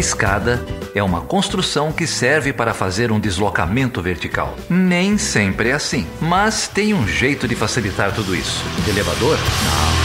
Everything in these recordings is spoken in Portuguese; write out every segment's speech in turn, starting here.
escada é uma construção que serve para fazer um deslocamento vertical. Nem sempre é assim, mas tem um jeito de facilitar tudo isso. De elevador? Não.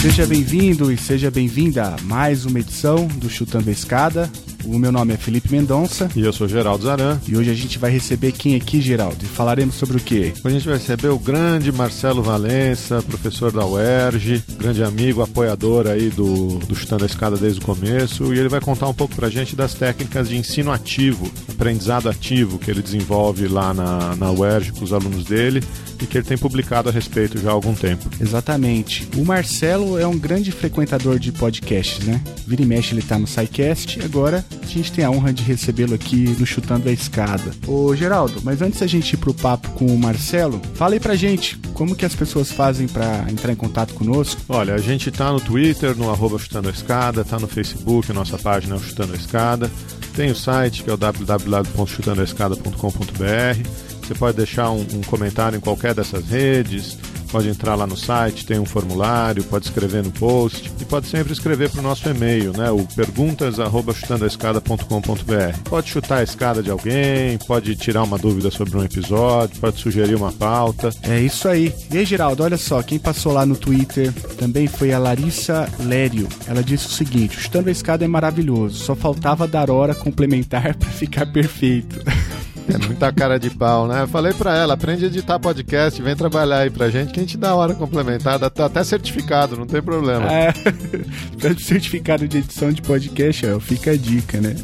Seja bem-vindo e seja bem-vinda a mais uma edição do Chutando a Escada. O meu nome é Felipe Mendonça E eu sou Geraldo Zaran. e hoje a gente vai receber quem aqui, Geraldo? E falaremos sobre o quê? Hoje a gente vai receber o grande Marcelo Valença, professor da UERJ, grande amigo, apoiador aí do, do Chutando a Escada desde o começo, e ele vai contar um pouco pra gente das técnicas de ensino ativo, aprendizado ativo que ele desenvolve lá na, na UERJ com os alunos dele e que ele tem publicado a respeito já há algum tempo. Exatamente. O Marcelo é um grande frequentador de podcasts, né? Vira e mexe ele tá no SciCast e agora a gente tem a honra de recebê-lo aqui no Chutando a Escada. Ô Geraldo, mas antes da gente ir pro papo com o Marcelo, fala aí pra gente como que as pessoas fazem pra entrar em contato conosco. Olha, a gente tá no Twitter, no arroba Chutando a Escada, tá no Facebook, nossa página é o Chutando a Escada, tem o site que é o www.chutandoaescada.com.br. Você pode deixar um, um comentário em qualquer dessas redes, pode entrar lá no site, tem um formulário, pode escrever no post e pode sempre escrever para o nosso e-mail, né? O perguntas@chutandoaescada.com.br. Pode chutar a escada de alguém, pode tirar uma dúvida sobre um episódio, pode sugerir uma pauta. É isso aí. E aí, Geraldo, olha só, quem passou lá no Twitter também foi a Larissa Lério. Ela disse o seguinte: Chutando a Escada é maravilhoso, só faltava dar hora complementar pra ficar perfeito. É muita cara de pau, né? Eu falei pra ela, aprende a editar podcast, vem trabalhar aí pra gente, que a gente dá hora complementada, tá até certificado, não tem problema. É, pra certificado de edição de podcast, ó, fica a dica, né?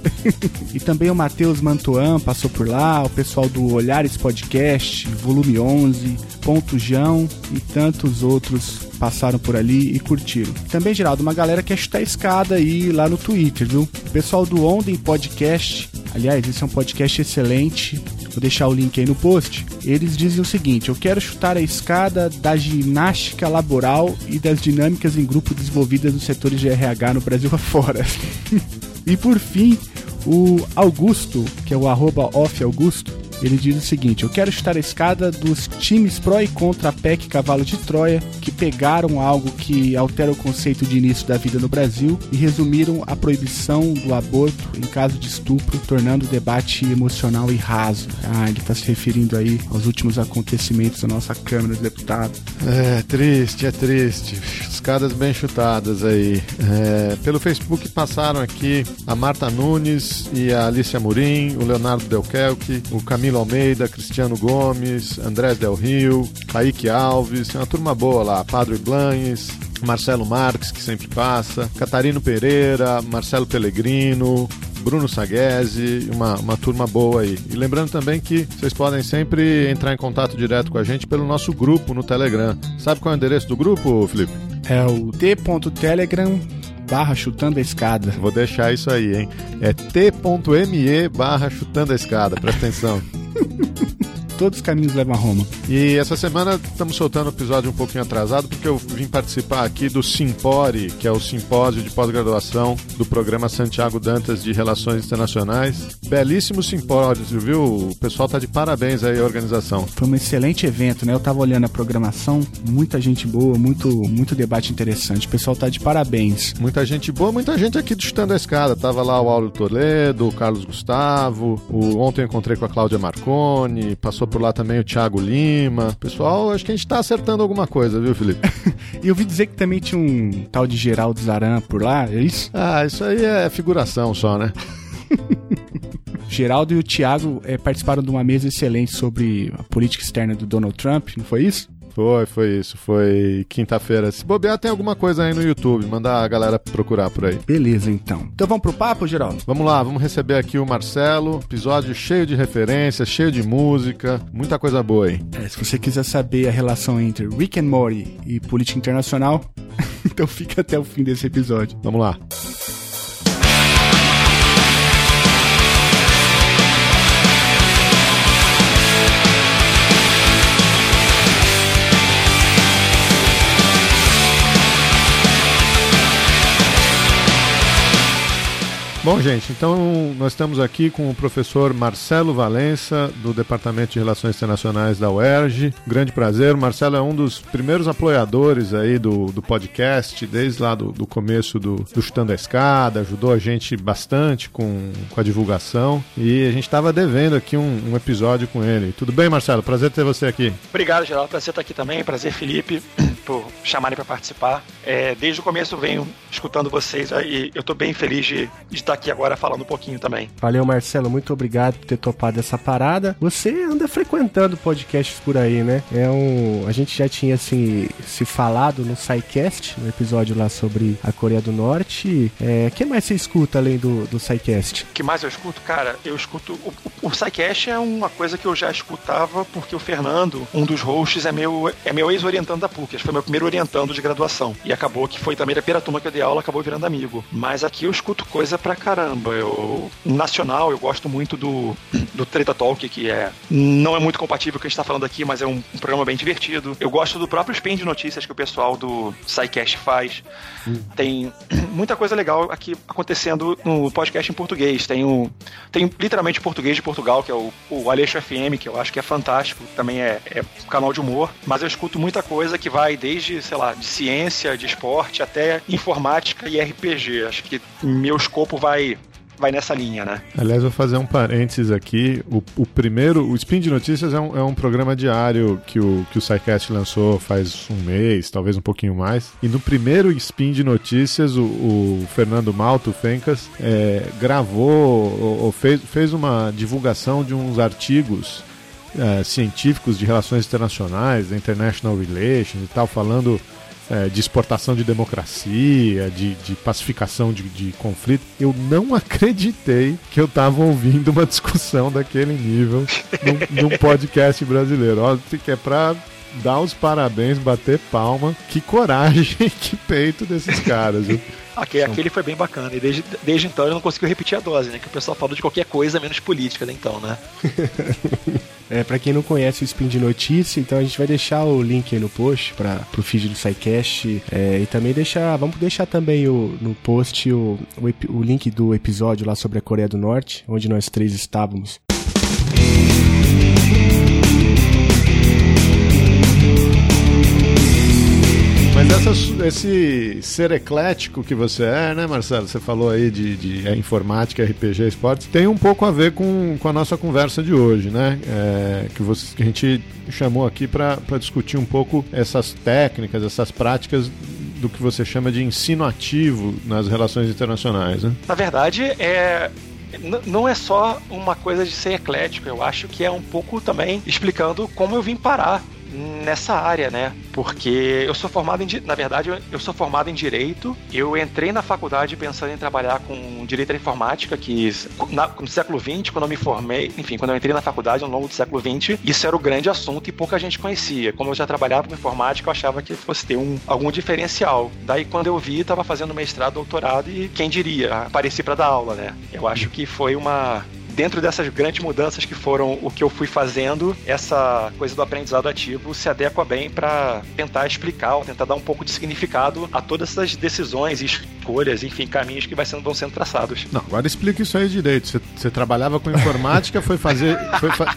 e também o Matheus Mantuan passou por lá, o pessoal do Olhares Podcast, volume 11, Ponto Jão e tantos outros passaram por ali e curtiram. Também, Geraldo, uma galera chutar a escada aí lá no Twitter, viu? O pessoal do Ontem Podcast, aliás, esse é um podcast excelente. Vou deixar o link aí no post. Eles dizem o seguinte: eu quero chutar a escada da ginástica laboral e das dinâmicas em grupo desenvolvidas nos setores de RH no Brasil afora. e por fim, o Augusto, que é o arroba off Augusto, ele diz o seguinte: Eu quero chutar a escada dos times pró e contra a PEC Cavalo de Troia, que pegaram algo que altera o conceito de início da vida no Brasil e resumiram a proibição do aborto em caso de estupro, tornando o debate emocional e raso. Ah, ele está se referindo aí aos últimos acontecimentos da nossa Câmara dos Deputados. É triste, é triste. Escadas bem chutadas aí. É, pelo Facebook passaram aqui a Marta Nunes e a Alicia Murim, o Leonardo Delkelk, o Camilo Almeida, Cristiano Gomes, Andrés Del Rio, Kaique Alves, tem uma turma boa lá, Padre Blanes, Marcelo Marques, que sempre passa, Catarino Pereira, Marcelo Pellegrino, Bruno Saguese, uma, uma turma boa aí. E lembrando também que vocês podem sempre entrar em contato direto com a gente pelo nosso grupo no Telegram. Sabe qual é o endereço do grupo, Felipe? É o t.telegram barra chutando a escada. Vou deixar isso aí, hein? É t.me barra chutando a escada, presta atenção. Ha ha ha. Todos os caminhos levam a Roma. E essa semana estamos soltando o episódio um pouquinho atrasado porque eu vim participar aqui do Simpore, que é o simpósio de pós-graduação do programa Santiago Dantas de Relações Internacionais. Belíssimo simpósio, viu? O pessoal tá de parabéns aí a organização. Foi um excelente evento, né? Eu tava olhando a programação, muita gente boa, muito, muito debate interessante. O pessoal tá de parabéns. Muita gente boa, muita gente aqui do Chutando a Escada. Tava lá o Auro Toledo, o Carlos Gustavo, o... ontem eu encontrei com a Cláudia Marconi, passou por lá também o Thiago Lima. Pessoal, acho que a gente tá acertando alguma coisa, viu, Felipe? E eu ouvi dizer que também tinha um tal de Geraldo Zaran por lá, é isso? ah, isso aí é figuração só, né? Geraldo e o Thiago eh, participaram de uma mesa excelente sobre a política externa do Donald Trump, não foi isso? Foi, foi isso. Foi quinta-feira. Se bobear, tem alguma coisa aí no YouTube. Mandar a galera procurar por aí. Beleza, então. Então vamos pro papo, Geraldo? Vamos lá, vamos receber aqui o Marcelo. Episódio cheio de referências, cheio de música. Muita coisa boa aí. É, se você quiser saber a relação entre Rick and Morty e política internacional, então fica até o fim desse episódio. Vamos lá. Bom, gente, então nós estamos aqui com o professor Marcelo Valença, do Departamento de Relações Internacionais da UERJ. Grande prazer. Marcelo é um dos primeiros apoiadores aí do, do podcast, desde lá do, do começo do, do Chutando a Escada, ajudou a gente bastante com, com a divulgação e a gente estava devendo aqui um, um, episódio com ele. Tudo bem, Marcelo? Prazer ter você aqui. Obrigado, Geraldo. Prazer estar aqui também. Prazer, Felipe, por chamarem para participar. É, desde o começo venho escutando vocês e eu estou bem feliz de, de estar aqui agora falando um pouquinho também. Valeu, Marcelo. Muito obrigado por ter topado essa parada. Você anda frequentando podcasts por aí, né? É um, a gente já tinha assim, se falado no SciCast, no episódio lá sobre a Coreia do Norte. É, o que mais você escuta além do, do SciCast? O que mais eu escuto? Cara, eu escuto. O, o, o SciCast é uma coisa que eu já escutava porque o Fernando, um dos hosts, é meu, é meu ex-orientando da PUC. Foi meu primeiro orientando de graduação. E acabou que foi também da primeira turma que eu dei aula, acabou virando amigo. Mas aqui eu escuto coisa pra caramba. Eu, nacional, eu gosto muito do, do Treta Talk, que é não é muito compatível com o que a gente tá falando aqui, mas é um, um programa bem divertido. Eu gosto do próprio spin de notícias que o pessoal do SciCast faz. Hum. Tem muita coisa legal aqui acontecendo no podcast em português. Tem, o, tem literalmente português de Portugal, que é o, o Aleixo FM, que eu acho que é fantástico. Também é, é um canal de humor. Mas eu escuto muita coisa que vai desde, sei lá, de ciência, de esporte, até informática e RPG. Acho que meu escopo vai vai nessa linha, né? Aliás, vou fazer um parênteses aqui. O, o primeiro, o Spin de Notícias é um, é um programa diário que o, que o SciCast lançou faz um mês, talvez um pouquinho mais. E no primeiro Spin de Notícias, o, o Fernando Malto, Fencas, é, gravou ou, ou fez, fez uma divulgação de uns artigos é, científicos de relações internacionais, da International Relations e tal, falando é, de exportação de democracia, de, de pacificação de, de, conflito, eu não acreditei que eu estava ouvindo uma discussão daquele nível num, num podcast brasileiro. Olha, que é para dar os parabéns, bater palma. Que coragem, que peito desses caras. Aquele, aquele foi bem bacana. E desde, desde então ele não conseguiu repetir a dose, né? Que o pessoal falou de qualquer coisa menos política, né? Então, né? É, para quem não conhece o Spin de Notícia, então a gente vai deixar o link aí no post para pro feed do SciCast é, e também deixar, vamos deixar também o, no post o, o, o link do episódio lá sobre a Coreia do Norte, onde nós três estávamos. Esse ser eclético que você é, né, Marcelo? Você falou aí de, de é, informática, RPG, esportes, tem um pouco a ver com, com a nossa conversa de hoje, né? É, que, você, que a gente chamou aqui para discutir um pouco essas técnicas, essas práticas do que você chama de ensino ativo nas relações internacionais, né? Na verdade, é, não é só uma coisa de ser eclético, eu acho que é um pouco também explicando como eu vim parar nessa área, né? Porque eu sou formado em, na verdade, eu sou formado em direito. Eu entrei na faculdade pensando em trabalhar com direito à informática, que na, no século XX, quando eu me formei, enfim, quando eu entrei na faculdade ao longo do século XX, isso era o grande assunto e pouca gente conhecia. Como eu já trabalhava com informática, eu achava que fosse ter um, algum diferencial. Daí, quando eu vi, estava fazendo mestrado, doutorado e quem diria, apareci para dar aula, né? Eu acho que foi uma dentro dessas grandes mudanças que foram o que eu fui fazendo, essa coisa do aprendizado ativo se adequa bem para tentar explicar ou tentar dar um pouco de significado a todas essas decisões e escolhas, enfim, caminhos que sendo, vão sendo traçados. Não, agora explica isso aí direito. Você, você trabalhava com informática, foi fazer. Foi fa...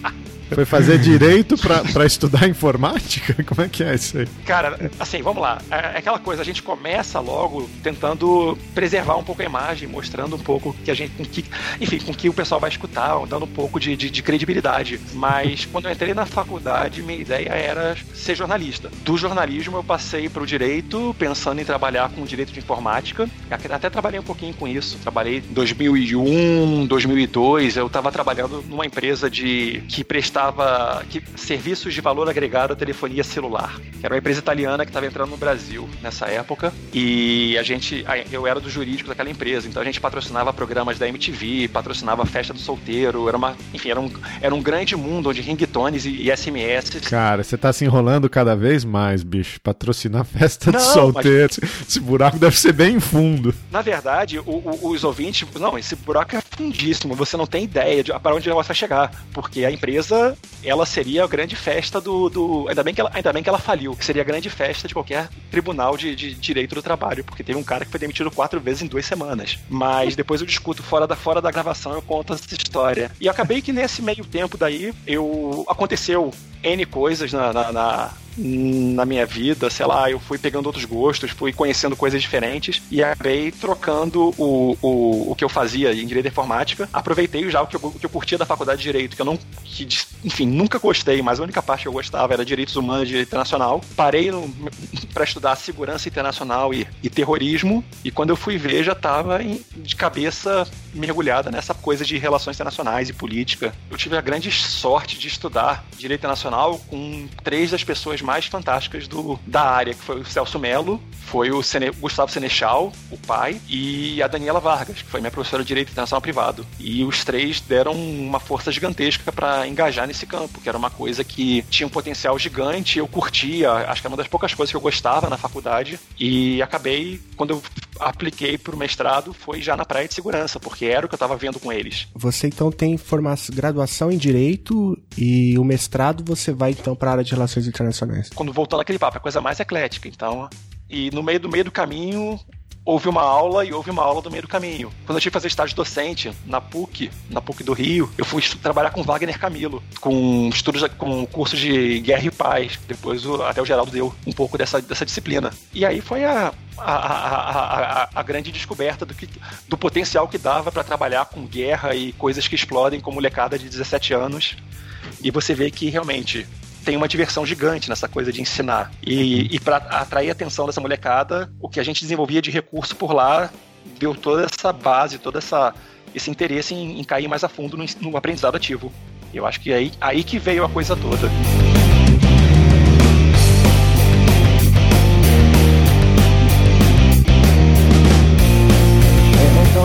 Foi fazer direito para estudar informática? Como é que é isso aí? Cara, assim, vamos lá. É, é aquela coisa, a gente começa logo tentando preservar um pouco a imagem, mostrando um pouco que a gente, com que, enfim, com que o pessoal vai escutar, dando um pouco de, de, de credibilidade. Mas quando eu entrei na faculdade, minha ideia era ser jornalista. Do jornalismo eu passei para o direito, pensando em trabalhar com direito de informática. Até trabalhei um pouquinho com isso. Trabalhei em 2001, 2002. Eu estava trabalhando numa empresa de que prestava prestava que, serviços de valor agregado à telefonia celular, que era uma empresa italiana que estava entrando no Brasil nessa época. E a gente, eu era do jurídico daquela empresa, então a gente patrocinava programas da MTV, patrocinava a festa do solteiro, era uma, enfim, era um, era um grande mundo onde ringtones e, e SMS. Cara, você tá se enrolando cada vez mais, bicho. Patrocinar festa do solteiro. Mas... Esse buraco deve ser bem fundo. Na verdade, o, o, os ouvintes, não, esse buraco é profundíssimo. Você não tem ideia de para onde você vai chegar, porque a empresa ela seria a grande festa do, do ainda bem que ela, ainda bem que ela faliu, seria a grande festa de qualquer tribunal de, de direito do trabalho, porque teve um cara que foi demitido quatro vezes em duas semanas. Mas depois eu discuto fora da fora da gravação eu conto essa história. E acabei que nesse meio tempo daí eu aconteceu N coisas na, na, na, na, minha vida, sei lá, eu fui pegando outros gostos, fui conhecendo coisas diferentes e acabei trocando o, o, o que eu fazia em direito informática. Aproveitei já o que, eu, o que eu curtia da faculdade de direito, que eu não, que, enfim, nunca gostei, mas a única parte que eu gostava era direitos humanos e direito internacional. Parei para estudar segurança internacional e, e, terrorismo e quando eu fui ver já estava de cabeça mergulhada nessa coisa de relações internacionais e política. Eu tive a grande sorte de estudar direito internacional com três das pessoas mais fantásticas do, da área, que foi o Celso Melo, foi o Sene, Gustavo Senechal, o pai, e a Daniela Vargas, que foi minha professora de Direito Internacional Privado. E os três deram uma força gigantesca para engajar nesse campo, que era uma coisa que tinha um potencial gigante, eu curtia, acho que era uma das poucas coisas que eu gostava na faculdade, e acabei, quando eu apliquei para o mestrado, foi já na praia de segurança, porque era o que eu estava vendo com eles. Você então tem formação, graduação em Direito e o mestrado você vai então para a área de Relações Internacionais? Quando voltando aquele papo, é coisa mais eclética, então e no meio do meio do caminho houve uma aula e houve uma aula do meio do caminho. Quando eu tive que fazer estágio docente na PUC, na PUC do Rio, eu fui trabalhar com Wagner Camilo, com estudos, com cursos de guerra e paz. Depois até o Geraldo deu um pouco dessa, dessa disciplina. E aí foi a, a, a, a, a grande descoberta do, que, do potencial que dava para trabalhar com guerra e coisas que explodem com molecada de 17 anos. E você vê que realmente tem uma diversão gigante nessa coisa de ensinar. E, e para atrair a atenção dessa molecada, o que a gente desenvolvia de recurso por lá deu toda essa base, todo essa, esse interesse em, em cair mais a fundo no, no aprendizado ativo. Eu acho que é aí, aí que veio a coisa toda.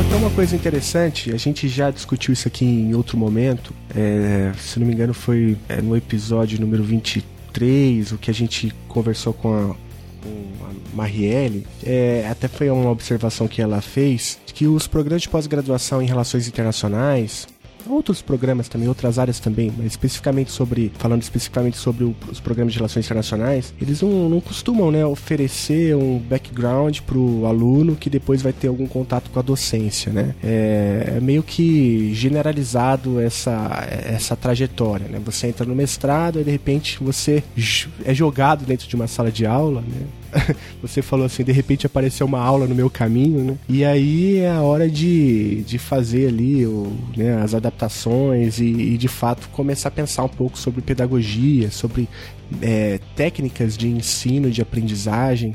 Então, uma coisa interessante, a gente já discutiu isso aqui em outro momento, é, se não me engano foi é, no episódio número 23, o que a gente conversou com a, com a Marielle, é, até foi uma observação que ela fez, que os programas de pós-graduação em relações internacionais, outros programas também, outras áreas também, mas especificamente sobre, falando especificamente sobre o, os programas de relações internacionais, eles não, não costumam, né, oferecer um background para o aluno que depois vai ter algum contato com a docência, né? É, é meio que generalizado essa, essa trajetória, né? Você entra no mestrado e de repente você é jogado dentro de uma sala de aula, né? você falou assim, de repente apareceu uma aula no meu caminho, né? E aí é a hora de, de fazer ali o, né, as adaptações e, e, de fato começar a pensar um pouco sobre pedagogia, sobre é, técnicas de ensino, de aprendizagem.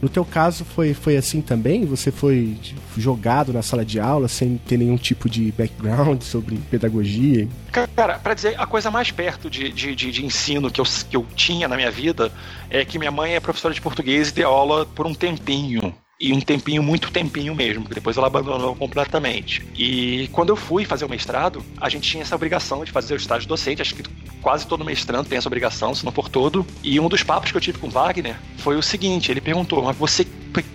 No teu caso foi, foi assim também? Você foi jogado na sala de aula sem ter nenhum tipo de background sobre pedagogia? Cara, para dizer, a coisa mais perto de, de, de, de, ensino que eu, que eu tinha na minha vida é que minha mãe é professora de português e deu aula por um tempinho e um tempinho, muito tempinho mesmo, que depois ela abandonou completamente. E quando eu fui fazer o mestrado, a gente tinha essa obrigação de fazer o estágio docente, acho que quase todo mestrando tem essa obrigação, se não for todo. E um dos papos que eu tive com Wagner foi o seguinte: ele perguntou, mas você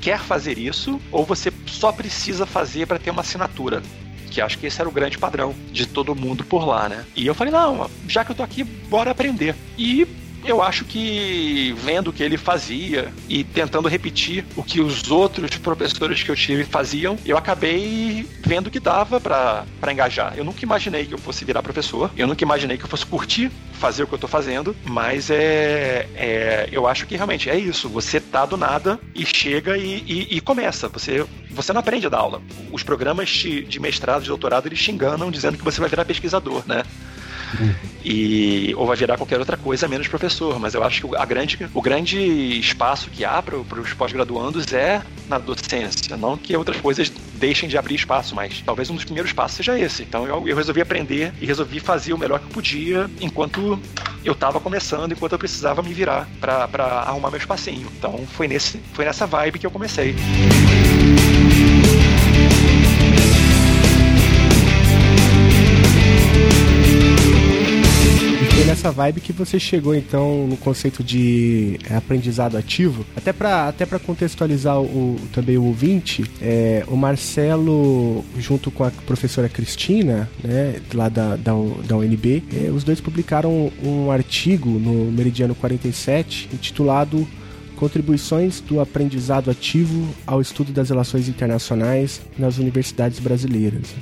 quer fazer isso ou você só precisa fazer para ter uma assinatura? que acho que esse era o grande padrão de todo mundo por lá, né? E eu falei, não, já que eu tô aqui, bora aprender. E eu acho que vendo o que ele fazia e tentando repetir o que os outros professores que eu tive faziam, eu acabei vendo que dava para engajar. Eu nunca imaginei que eu fosse virar professor, eu nunca imaginei que eu fosse curtir fazer o que eu tô fazendo, mas é, é eu acho que realmente é isso. Você tá do nada e chega e, e, e começa. Você, você não aprende a dar aula. Os programas de, de mestrado, de doutorado, eles te enganam dizendo que você vai virar pesquisador, né? E, ou vai virar qualquer outra coisa menos professor. Mas eu acho que a grande, o grande espaço que há para os pós-graduandos é na docência. Não que outras coisas deixem de abrir espaço, mas talvez um dos primeiros passos seja esse. Então eu, eu resolvi aprender e resolvi fazer o melhor que podia enquanto eu estava começando, enquanto eu precisava me virar para arrumar meu espacinho. Então foi, nesse, foi nessa vibe que eu comecei. Nessa vibe que você chegou então no conceito de é, aprendizado ativo. Até para até contextualizar o, também o ouvinte, é, o Marcelo, junto com a professora Cristina, né, lá da, da, da UNB, é, os dois publicaram um artigo no Meridiano 47 intitulado Contribuições do aprendizado ativo ao estudo das relações internacionais nas universidades brasileiras.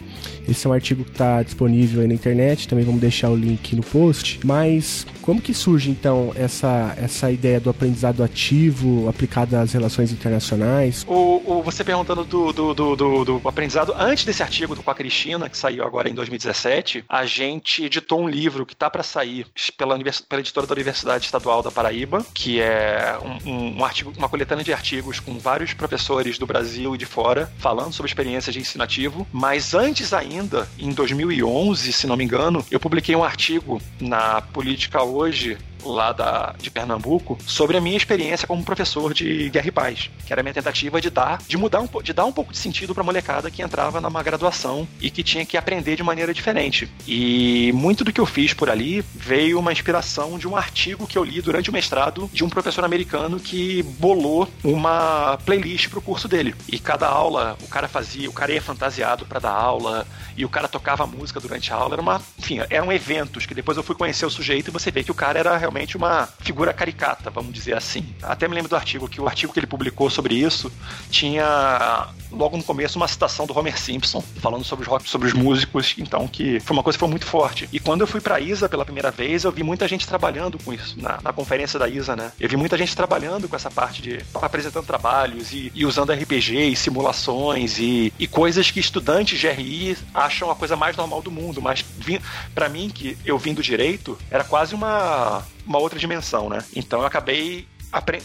Esse é um artigo que está disponível aí na internet, também vamos deixar o link no post. Mas como que surge então essa, essa ideia do aprendizado ativo aplicado às relações internacionais? O, o você perguntando do, do, do, do, do aprendizado, antes desse artigo do Cristina, que saiu agora em 2017, a gente editou um livro que está para sair pela, pela editora da Universidade Estadual da Paraíba, que é um, um, um artigo, uma coletânea de artigos com vários professores do Brasil e de fora falando sobre experiências de ensino ativo. Mas antes ainda em 2011, se não me engano, eu publiquei um artigo na Política Hoje lá da, de Pernambuco sobre a minha experiência como professor de Guerra e Paz, que era a minha tentativa de dar, de mudar um, de dar um pouco de sentido para a molecada que entrava numa graduação e que tinha que aprender de maneira diferente. E muito do que eu fiz por ali veio uma inspiração de um artigo que eu li durante o mestrado de um professor americano que bolou uma playlist para o curso dele. E cada aula o cara fazia, o cara ia fantasiado para dar aula e o cara tocava música durante a aula. Era uma, enfim, eram eventos que depois eu fui conhecer o sujeito e você vê que o cara era realmente realmente uma figura caricata, vamos dizer assim. Até me lembro do artigo, que o artigo que ele publicou sobre isso tinha logo no começo uma citação do Homer Simpson, falando sobre os, rock, sobre os músicos, então que foi uma coisa que foi muito forte. E quando eu fui pra ISA pela primeira vez, eu vi muita gente trabalhando com isso, na, na conferência da ISA, né? Eu vi muita gente trabalhando com essa parte de apresentando trabalhos e, e usando RPG e simulações e, e coisas que estudantes de RI acham a coisa mais normal do mundo, mas para mim, que eu vim do direito, era quase uma uma outra dimensão, né? Então eu acabei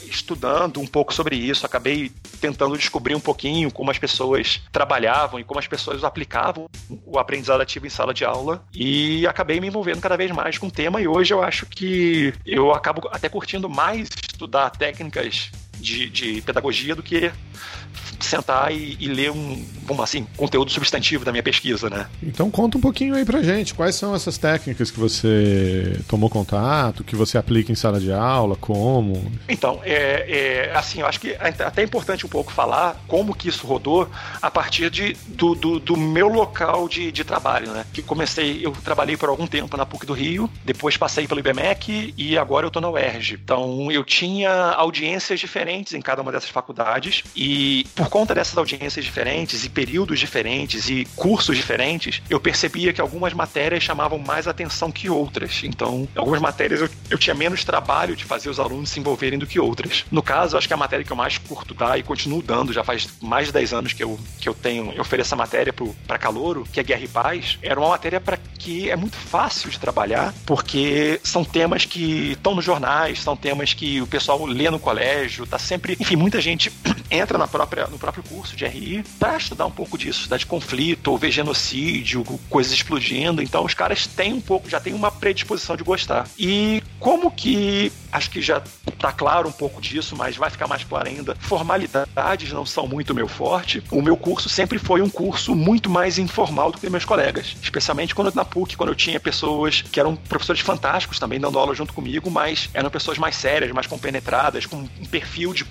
estudando um pouco sobre isso, acabei tentando descobrir um pouquinho como as pessoas trabalhavam e como as pessoas aplicavam o aprendizado ativo em sala de aula e acabei me envolvendo cada vez mais com o tema e hoje eu acho que eu acabo até curtindo mais estudar técnicas de, de pedagogia do que sentar e, e, ler um, vamos assim, conteúdo substantivo da minha pesquisa, né? Então conta um pouquinho aí pra gente, quais são essas técnicas que você tomou contato, que você aplica em sala de aula, como? Então, é, é assim, eu acho que é até importante um pouco falar como que isso rodou a partir de, do, do, do meu local de, de trabalho, né? Que comecei, eu trabalhei por algum tempo na PUC do Rio, depois passei pelo IBMEC e agora eu tô na UERJ. Então, eu tinha audiências diferentes em cada uma dessas faculdades e por conta dessas audiências diferentes e períodos diferentes e cursos diferentes, eu percebia que algumas matérias chamavam mais atenção que outras. Então, algumas matérias eu, eu tinha menos trabalho de fazer os alunos se envolverem do que outras. No caso, acho que a matéria que eu mais curto dar e continuo dando, já faz mais de 10 anos que eu, que eu tenho, eu ofereço essa matéria para Calouro, que é Guerra e Paz, era uma matéria para que é muito fácil de trabalhar, porque são temas que estão nos jornais, são temas que o pessoal lê no colégio, tá sempre, enfim, muita gente entra na própria, no próprio curso de RI para estudar um pouco disso, estudar de conflito, ou ver genocídio, coisas explodindo. Então os caras têm um pouco, já têm uma predisposição de gostar. E como que acho que já tá claro um pouco disso, mas vai ficar mais claro ainda. Formalidades não são muito meu forte. O meu curso sempre foi um curso muito mais informal do que meus colegas, especialmente quando na PUC, quando eu tinha pessoas que eram professores fantásticos também dando aula junto comigo, mas eram pessoas mais sérias, mais compenetradas, com um perfil de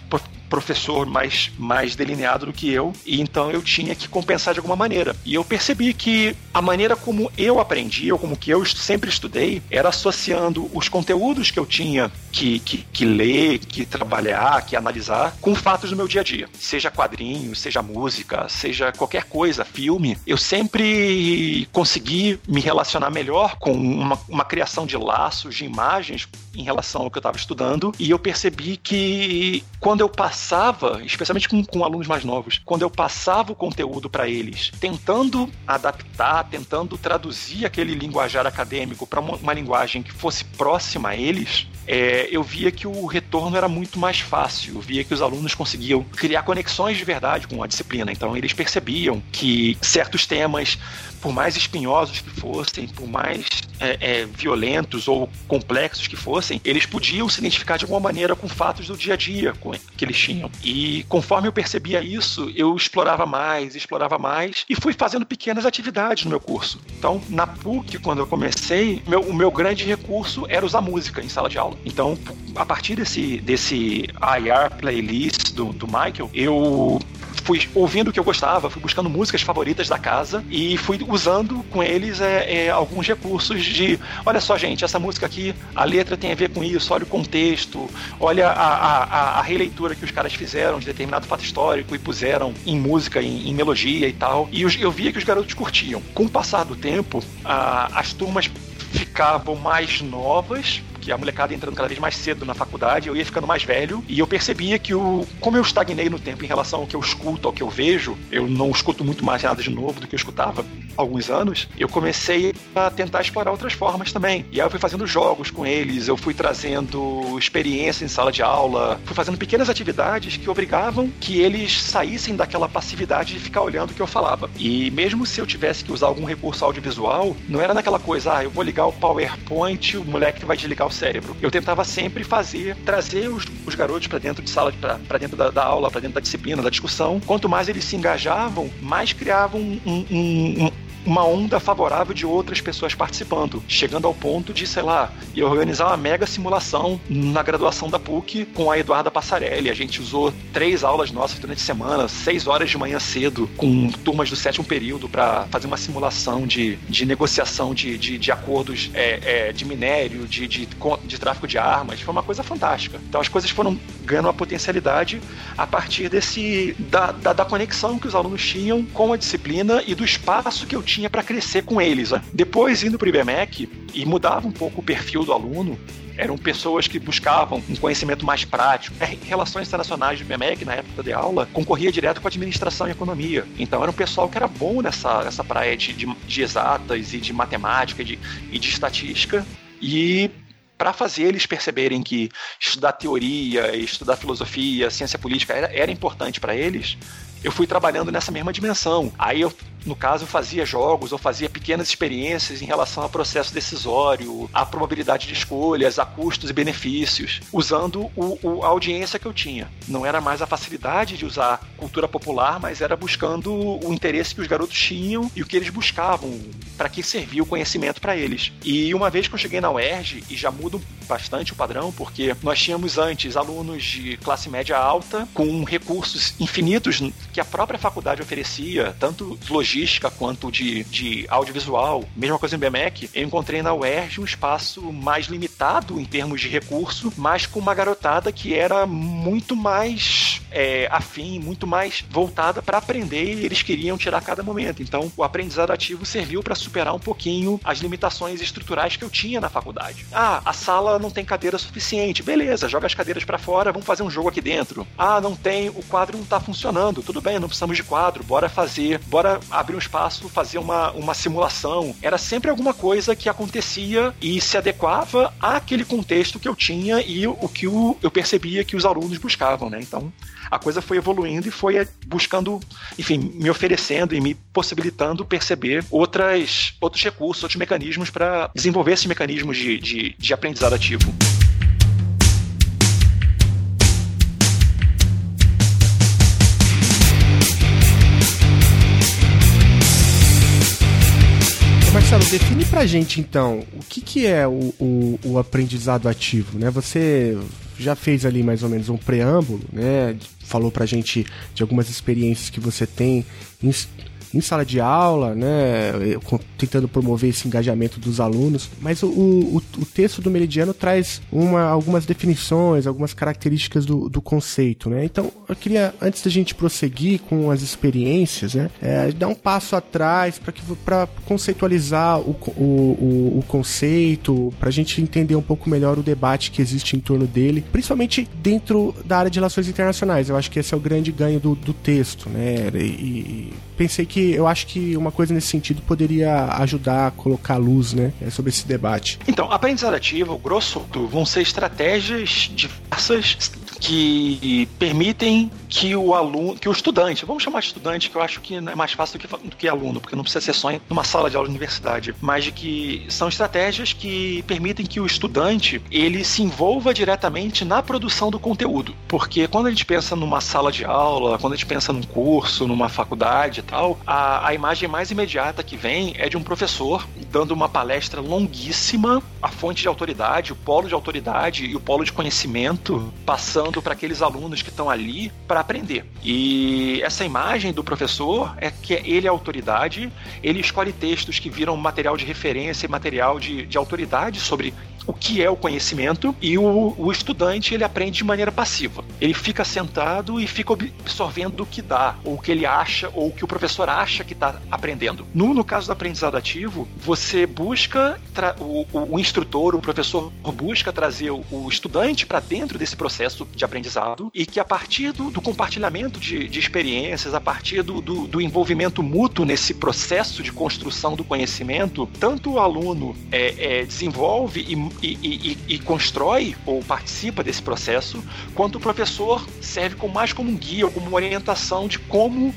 professor mais, mais delineado do que eu, e então eu tinha que compensar de alguma maneira. E eu percebi que a maneira como eu aprendi, ou como que eu sempre estudei, era associando os conteúdos que eu tinha que, que, que ler, que trabalhar, que analisar, com fatos do meu dia a dia. Seja quadrinho, seja música, seja qualquer coisa, filme. Eu sempre consegui me relacionar melhor com uma, uma criação de laços, de imagens em relação ao que eu estava estudando, e eu percebi que quando eu passava, especialmente com, com alunos mais novos, quando eu passava o conteúdo para eles, tentando adaptar, tentando traduzir aquele linguajar acadêmico para uma, uma, linguagem que fosse próxima a eles, é, eu via que o retorno era muito mais fácil. Eu via que os alunos conseguiam criar conexões de verdade com a disciplina. Então, eles percebiam que certos temas por mais espinhosos que fossem, por mais é, é, violentos ou complexos que fossem, eles podiam se identificar de alguma maneira com fatos do dia a dia que eles tinham. E conforme eu percebia isso, eu explorava mais, explorava mais e fui fazendo pequenas atividades no meu curso. Então, na PUC, quando eu comecei, meu, o meu grande recurso era usar música em sala de aula. Então, a partir desse, desse IR playlist do, do Michael, eu fui ouvindo o que eu gostava, fui buscando músicas favoritas da casa e fui usando com eles é, é, alguns recursos de, olha só gente, essa música aqui, a letra tem a ver com isso, olha o contexto, olha a, a, a releitura que os caras fizeram de determinado fato histórico e puseram em música, em, em melodia e tal. E eu, eu via que os garotos curtiam. Com o passar do tempo, a, as turmas ficavam mais novas, que a molecada entrando cada vez mais cedo na faculdade, eu ia ficando mais velho e eu percebia que o como eu estagnei no tempo em relação ao que eu escuto, ao que eu vejo, eu não escuto muito mais nada de novo do que eu escutava há alguns anos, eu comecei a tentar explorar outras formas também. E aí eu fui fazendo jogos com eles, eu fui trazendo experiência em sala de aula, fui fazendo pequenas atividades que obrigavam que eles saíssem daquela passividade de ficar olhando o que eu falava. E mesmo se eu tivesse que usar algum recurso audiovisual, não era naquela coisa, ah, eu vou ligar o PowerPoint, o moleque vai desligar o cérebro. Eu tentava sempre fazer, trazer os, os garotos para dentro de sala, para dentro da, da aula, para dentro da disciplina, da discussão. Quanto mais eles se engajavam, mais criavam um, um, um uma onda favorável de outras pessoas participando, chegando ao ponto de, sei lá, organizar uma mega simulação na graduação da PUC com a Eduarda Passarelli. A gente usou três aulas nossas durante a semana, seis horas de manhã cedo, com turmas do sétimo período, para fazer uma simulação de, de negociação de, de, de acordos é, é, de minério, de, de, de tráfico de armas. Foi uma coisa fantástica. Então as coisas foram ganhando uma potencialidade a partir desse da, da, da conexão que os alunos tinham com a disciplina e do espaço que eu tinha tinha para crescer com eles. Né? Depois, indo para o IBMEC, e mudava um pouco o perfil do aluno, eram pessoas que buscavam um conhecimento mais prático. É, relações internacionais do IBMEC, na época de aula, concorria direto com administração e economia. Então era um pessoal que era bom nessa, nessa praia de, de, de exatas e de matemática e de, e de estatística. E para fazer eles perceberem que estudar teoria, estudar filosofia, ciência política era, era importante para eles, eu fui trabalhando nessa mesma dimensão. Aí eu no caso, fazia jogos ou fazia pequenas experiências em relação ao processo decisório, à probabilidade de escolhas, a custos e benefícios, usando o, o, a audiência que eu tinha. Não era mais a facilidade de usar cultura popular, mas era buscando o interesse que os garotos tinham e o que eles buscavam, para que servia o conhecimento para eles. E uma vez que eu cheguei na UERJ, e já mudo bastante o padrão, porque nós tínhamos antes alunos de classe média alta, com recursos infinitos que a própria faculdade oferecia, tanto logística logística quanto de, de audiovisual, mesma coisa no BMEC, eu encontrei na UERJ um espaço mais limitado em termos de recurso, mas com uma garotada que era muito mais é, afim, muito mais voltada para aprender e eles queriam tirar cada momento. Então, o aprendizado ativo serviu para superar um pouquinho as limitações estruturais que eu tinha na faculdade. Ah, a sala não tem cadeira suficiente. Beleza, joga as cadeiras para fora, vamos fazer um jogo aqui dentro. Ah, não tem, o quadro não está funcionando. Tudo bem, não precisamos de quadro, bora fazer, bora abrir um espaço, fazer uma, uma simulação. Era sempre alguma coisa que acontecia e se adequava àquele contexto que eu tinha e o que o, eu percebia que os alunos buscavam, né? Então, a coisa foi evoluindo e foi buscando, enfim, me oferecendo e me possibilitando perceber outras, outros recursos, outros mecanismos para desenvolver esses mecanismos de, de, de aprendizado ativo. Marcelo, define pra gente então o que, que é o, o, o aprendizado ativo, né? Você já fez ali mais ou menos um preâmbulo, né? Falou pra gente de algumas experiências que você tem em, sala de aula, né, tentando promover esse engajamento dos alunos, mas o, o, o texto do Meridiano traz uma, algumas definições, algumas características do, do conceito, né? Então, eu queria, antes da gente prosseguir com as experiências, né, é, dar um passo atrás para conceitualizar o, o, o conceito, para a gente entender um pouco melhor o debate que existe em torno dele, principalmente dentro da área de relações internacionais. Eu acho que esse é o grande ganho do, do texto, né? E, e pensei que eu acho que uma coisa nesse sentido poderia ajudar a colocar luz, né, é, sobre esse debate. Então, aprendizado ativo, grosso vão ser estratégias diversas que permitem que o aluno, que o estudante, vamos chamar de estudante, que eu acho que é mais fácil do que, do que aluno, porque não precisa ser só numa sala de aula de universidade, mas de que são estratégias que permitem que o estudante ele se envolva diretamente na produção do conteúdo. Porque quando a gente pensa numa sala de aula, quando a gente pensa num curso, numa faculdade e tal, a, a imagem mais imediata que vem é de um professor dando uma palestra longuíssima, a fonte de autoridade, o polo de autoridade e o polo de conhecimento passando para aqueles alunos que estão ali para aprender. E essa imagem do professor é que ele é autoridade, ele escolhe textos que viram material de referência e material de, de autoridade sobre o que é o conhecimento e o, o, estudante ele aprende de maneira passiva. Ele fica sentado e fica absorvendo o que dá, ou o que ele acha, ou o que o professor acha que está aprendendo. No, no caso do aprendizado ativo, você busca o, o, o, instrutor, o professor busca trazer o, o estudante para dentro desse processo de aprendizado e que a partir do, do compartilhamento de, de, experiências, a partir do, do, do, envolvimento mútuo nesse processo de construção do conhecimento, tanto o aluno é, é, desenvolve e e, e, e, constrói ou participa desse processo, quanto o professor serve como, mais como um guia como uma orientação de como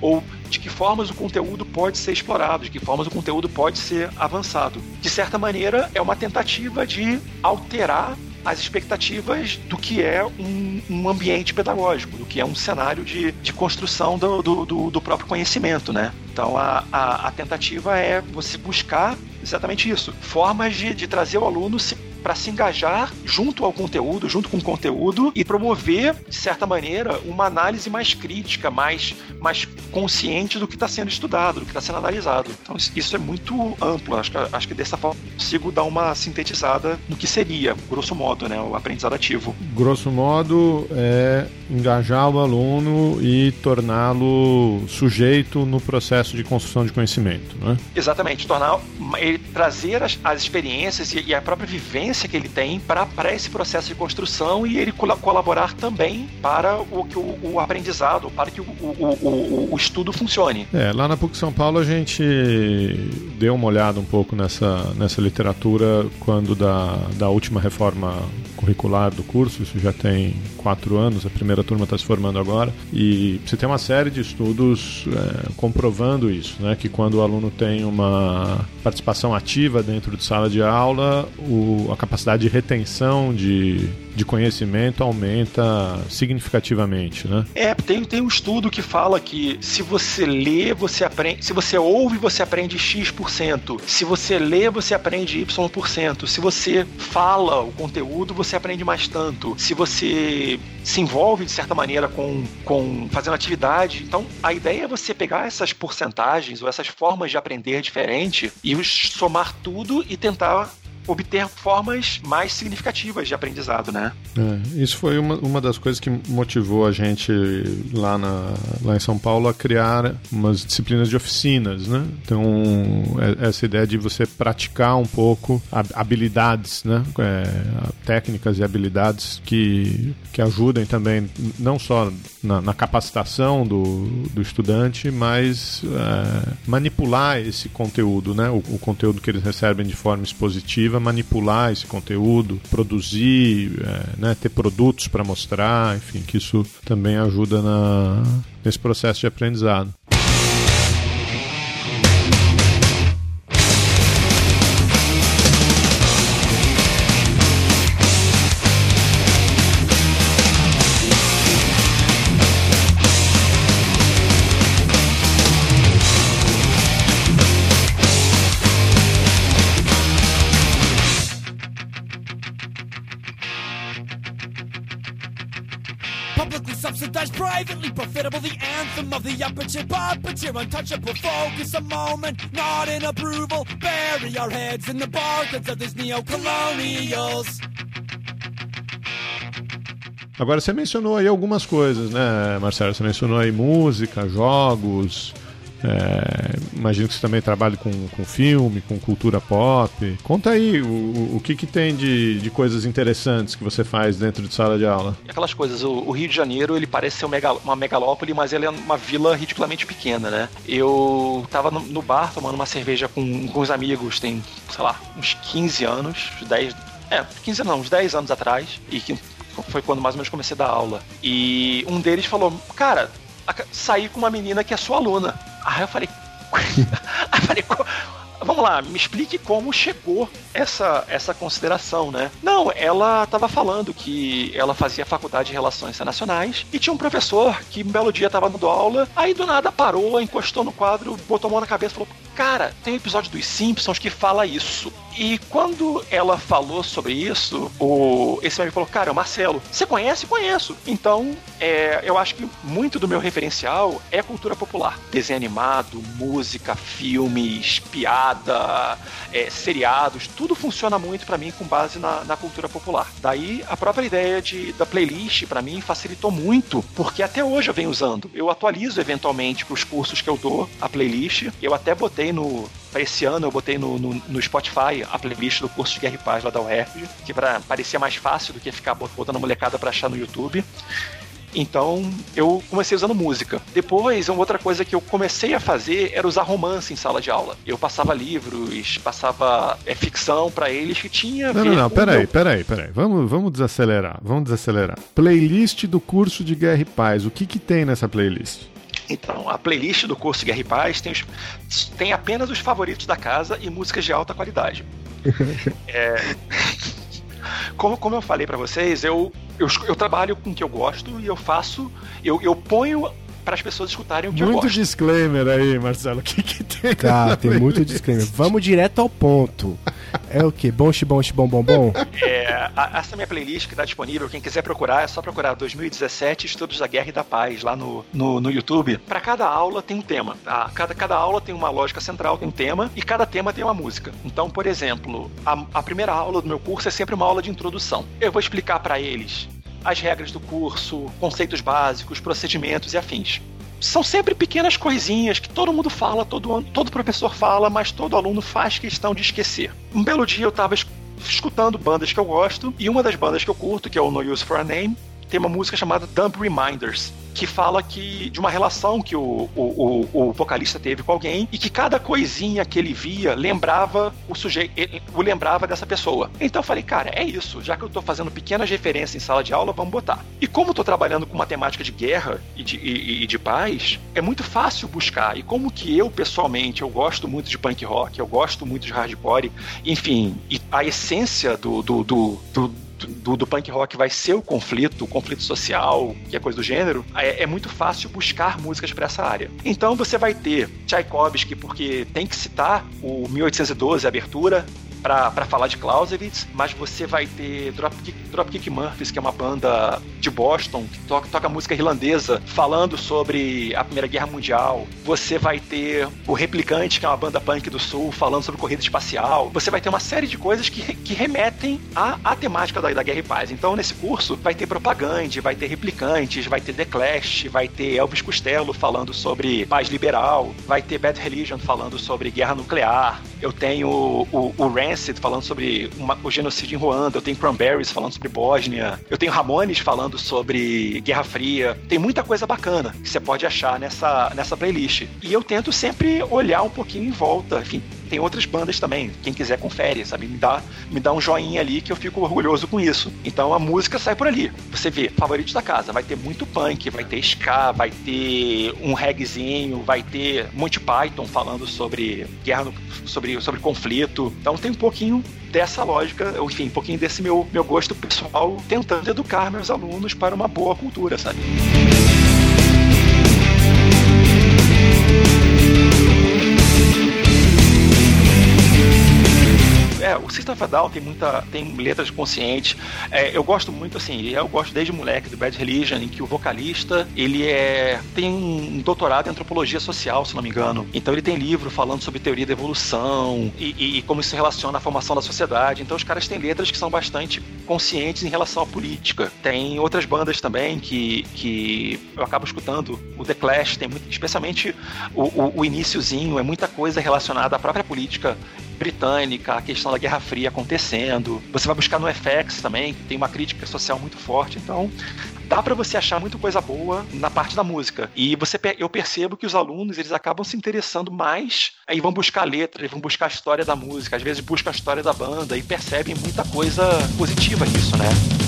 ou de que formas o conteúdo pode ser explorado, de que formas o conteúdo pode ser avançado. De certa maneira, é uma tentativa de alterar as expectativas do que é um, um, ambiente pedagógico, do que é um cenário de, de construção do, do, do próprio conhecimento, né? Então a, a, a, tentativa é você buscar exatamente isso, formas de, de trazer o aluno se para se engajar junto ao conteúdo, junto com o conteúdo e promover, de certa maneira, uma análise mais crítica, mais, mais consciente do que está sendo estudado, do que está sendo analisado. Então, isso é muito amplo. Acho que, acho que dessa forma consigo dar uma sintetizada no que seria, grosso modo, né, o aprendizado ativo. Grosso modo, é engajar o aluno e torná-lo sujeito no processo de construção de conhecimento, né? Exatamente, tornar ele trazer as, as experiências e, e a própria vivência que ele tem para esse processo de construção e ele colaborar também para o, o, o aprendizado, para que o, o, o, estudo funcione. É, lá na PUC São Paulo a gente deu uma olhada um pouco nessa, nessa literatura quando da, da última reforma curricular do curso, isso já tem quatro anos, a primeira turma está se formando agora, e você tem uma série de estudos é, comprovando isso, né? que quando o aluno tem uma participação ativa dentro de sala de aula, o, a capacidade de retenção de de conhecimento aumenta significativamente, né? É, tem, tem um estudo que fala que se você lê, você aprende, se você ouve, você aprende X%, se você lê, você aprende Y%, se você fala o conteúdo, você aprende mais tanto, se você se envolve de certa maneira com, com fazendo atividade. Então, a ideia é você pegar essas porcentagens ou essas formas de aprender diferente e somar tudo e tentar obter formas mais significativas de aprendizado, né? É, isso foi uma, uma das coisas que motivou a gente lá, na, lá em São Paulo a criar umas disciplinas de oficinas, né? Então, é, essa ideia de você praticar um pouco habilidades, né? É, técnicas e habilidades que, que ajudem também, não só na, na capacitação do, do estudante, mas é, manipular esse conteúdo, né? O, o conteúdo que eles recebem de forma expositiva manipular esse conteúdo, produzir, é, né, ter produtos para mostrar, enfim, que isso também ajuda na, nesse processo de aprendizado. Profitable, the anthem of the aperture puppeteer, untouchable focus, a moment, not in approval. Bury our heads in the barcodes of these neo-colonials. Agora você mencionou aí algumas coisas, né, Marcelo? Você mencionou aí música, jogos, é, imagino que você também trabalha com, com filme, com cultura pop. Conta aí o, o que, que tem de, de coisas interessantes que você faz dentro de sala de aula. Aquelas coisas, o, o Rio de Janeiro ele parece ser uma megalópole, mas ele é uma vila ridiculamente pequena, né? Eu tava no, no bar tomando uma cerveja com, com os amigos, tem, sei lá, uns 15 anos, 10, é, 15 não, uns 10 anos atrás, e que foi quando mais ou menos comecei a dar aula. E um deles falou: Cara, saí com uma menina que é sua aluna. Aí eu falei. Aí eu falei, vamos lá, me explique como chegou essa, essa consideração, né? Não, ela estava falando que ela fazia faculdade de Relações Internacionais e tinha um professor que um belo dia estava dando aula, aí do nada parou, encostou no quadro, botou a mão na cabeça e falou: Cara, tem um episódio dos Simpsons que fala isso. E quando ela falou sobre isso, o, esse amigo falou: Cara, Marcelo, você conhece? Conheço. Então, é, eu acho que muito do meu referencial é cultura popular: desenho animado, música, filmes, piada, é, seriados, tudo funciona muito para mim com base na, na, cultura popular. Daí, a própria ideia de, da playlist, para mim, facilitou muito, porque até hoje eu venho usando. Eu atualizo eventualmente para os cursos que eu dou a playlist. Eu até botei no para esse ano eu botei no, no, no, Spotify a playlist do curso de Guerra e Paz lá da UERJ, que pra, parecia mais fácil do que ficar botando a molecada para achar no YouTube. Então eu comecei usando música. Depois, uma outra coisa que eu comecei a fazer era usar romance em sala de aula. Eu passava livros, passava é, ficção para eles que tinha. Não, não, não, peraí, meu... peraí, peraí. Vamos, vamos desacelerar, vamos desacelerar. Playlist do curso de Guerra e Paz. O que que tem nessa playlist? Então, a playlist do curso Guerra e Paz tem, os, tem apenas os favoritos da casa e músicas de alta qualidade. é, como, como eu falei para vocês, eu, eu, eu, trabalho com o que eu gosto e eu faço, eu, eu ponho para as pessoas escutarem o que muito eu gosto. Muito disclaimer aí, Marcelo. O que, que tem? Tá, tem muito disclaimer. Vamos direto ao ponto. É o que? Bom, bom, bom, bom, bom? É, a, essa minha playlist que está disponível, quem quiser procurar, é só procurar 2017 Estudos da Guerra e da Paz lá no, no, no YouTube. Para cada aula tem um tema. Tá? Cada, cada aula tem uma lógica central, tem um tema, e cada tema tem uma música. Então, por exemplo, a, a primeira aula do meu curso é sempre uma aula de introdução. Eu vou explicar para eles as regras do curso, conceitos básicos, procedimentos e afins. São sempre pequenas coisinhas que todo mundo fala, todo, todo professor fala, mas todo aluno faz questão de esquecer. Um belo dia eu estava escutando bandas que eu gosto, e uma das bandas que eu curto, que é o No Use for a Name, tem uma música chamada Dump Reminders que fala que de uma relação que o, o, o, o, vocalista teve com alguém e que cada coisinha que ele via lembrava o sujeito, o lembrava dessa pessoa. Então eu falei, cara, é isso. Já que eu tô fazendo pequenas referências em sala de aula, vamos botar. E como eu tô trabalhando com uma temática de guerra e de, e, e de paz, é muito fácil buscar. E como que eu, pessoalmente, eu gosto muito de punk rock, eu gosto muito de hardcore, enfim, a essência do, do, do, do do, do, punk rock vai ser o conflito, o conflito social, que é coisa do gênero, é, é muito fácil buscar músicas para essa área. Então você vai ter Tchaikovsky, porque tem que citar o 1812, a abertura, para falar de Clausewitz, mas você vai ter Dropkick, Dropkick Murphys, que é uma banda de Boston, que toca, toca música irlandesa, falando sobre a Primeira Guerra Mundial. Você vai ter o Replicante, que é uma banda punk do Sul, falando sobre corrida espacial. Você vai ter uma série de coisas que, que remetem à, à temática da, da Guerra e Paz. Então, nesse curso, vai ter Propagande, vai ter Replicantes, vai ter The Clash, vai ter Elvis Costello falando sobre paz liberal, vai ter Bad Religion falando sobre guerra nuclear. Eu tenho o, o, o Rand Falando sobre uma, o genocídio em Ruanda, eu tenho Cranberries falando sobre Bósnia, eu tenho Ramones falando sobre Guerra Fria. Tem muita coisa bacana que você pode achar nessa, nessa playlist. E eu tento sempre olhar um pouquinho em volta. Enfim, tem outras bandas também. Quem quiser confere, sabe? Me dá, me dá um joinha ali que eu fico orgulhoso com isso. Então a música sai por ali. Você vê, favoritos da casa, vai ter muito punk, vai ter ska, vai ter um reggaezinho, vai ter Monty Python falando sobre guerra, sobre, sobre conflito. Então tem um pouquinho dessa lógica, enfim, um pouquinho desse meu, meu gosto pessoal, tentando educar meus alunos para uma boa cultura, sabe? É, o System of a Down tem muita. tem letras conscientes. É, eu gosto muito, assim, eu gosto desde moleque do Bad Religion, em que o vocalista ele é. tem um doutorado em antropologia social, se não me engano. Então ele tem livro falando sobre teoria da evolução e, e, e como isso se relaciona à formação da sociedade. Então os caras têm letras que são bastante conscientes em relação à política. Tem outras bandas também que, que eu acabo escutando. O The Clash tem muito, especialmente o, o, o iníciozinho, é muita coisa relacionada à própria política britânica, a questão da Guerra Fria acontecendo. Você vai buscar no FX também, que tem uma crítica social muito forte. Então, dá para você achar muita coisa boa na parte da música. E você eu percebo que os alunos, eles acabam se interessando mais, aí vão buscar letras, vão buscar a história da música, às vezes buscam a história da banda e percebem muita coisa positiva nisso, né?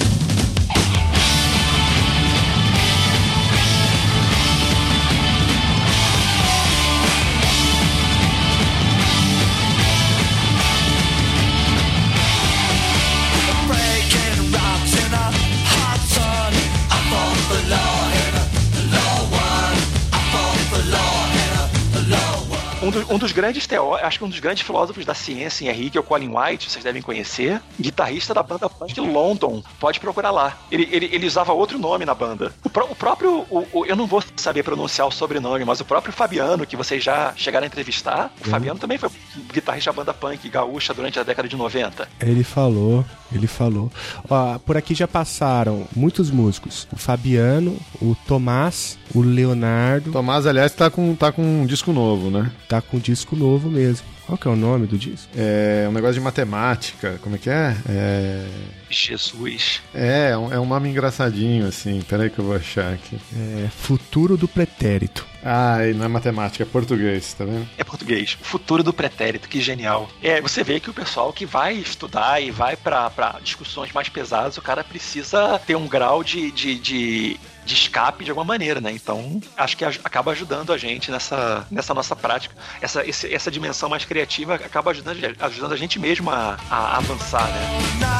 Um, do, um dos grandes teóricos, acho que um dos grandes filósofos da ciência em Henrique é o Colin White, vocês devem conhecer, guitarrista da banda punk London. Pode procurar lá. Ele, ele, ele usava outro nome na banda. O, o próprio, o, o, eu não vou saber pronunciar o sobrenome, mas o próprio Fabiano, que vocês já chegaram a entrevistar, o uhum. Fabiano também foi guitarrista da banda punk gaúcha durante a década de 90. Ele falou, ele falou. Ó, por aqui já passaram muitos músicos. O Fabiano, o Tomás, o Leonardo. Tomás, aliás, tá com, tá com um disco novo, né? Tá com um disco novo mesmo. Qual que é o nome do disco? É um negócio de matemática. Como é que é? É. Jesus. É, é um, é um nome engraçadinho, assim. Peraí que eu vou achar aqui. É Futuro do Pretérito. Ah, e não é matemática, é português, tá vendo? É português. Futuro do pretérito, que genial. É, você vê que o pessoal que vai estudar e vai para discussões mais pesadas, o cara precisa ter um grau de, de, de de escape de alguma maneira, né? Então, acho que acaba ajudando a gente nessa, nessa nossa prática. Essa, esse, essa dimensão mais criativa acaba ajudando, ajudando a gente mesmo a, a avançar, né?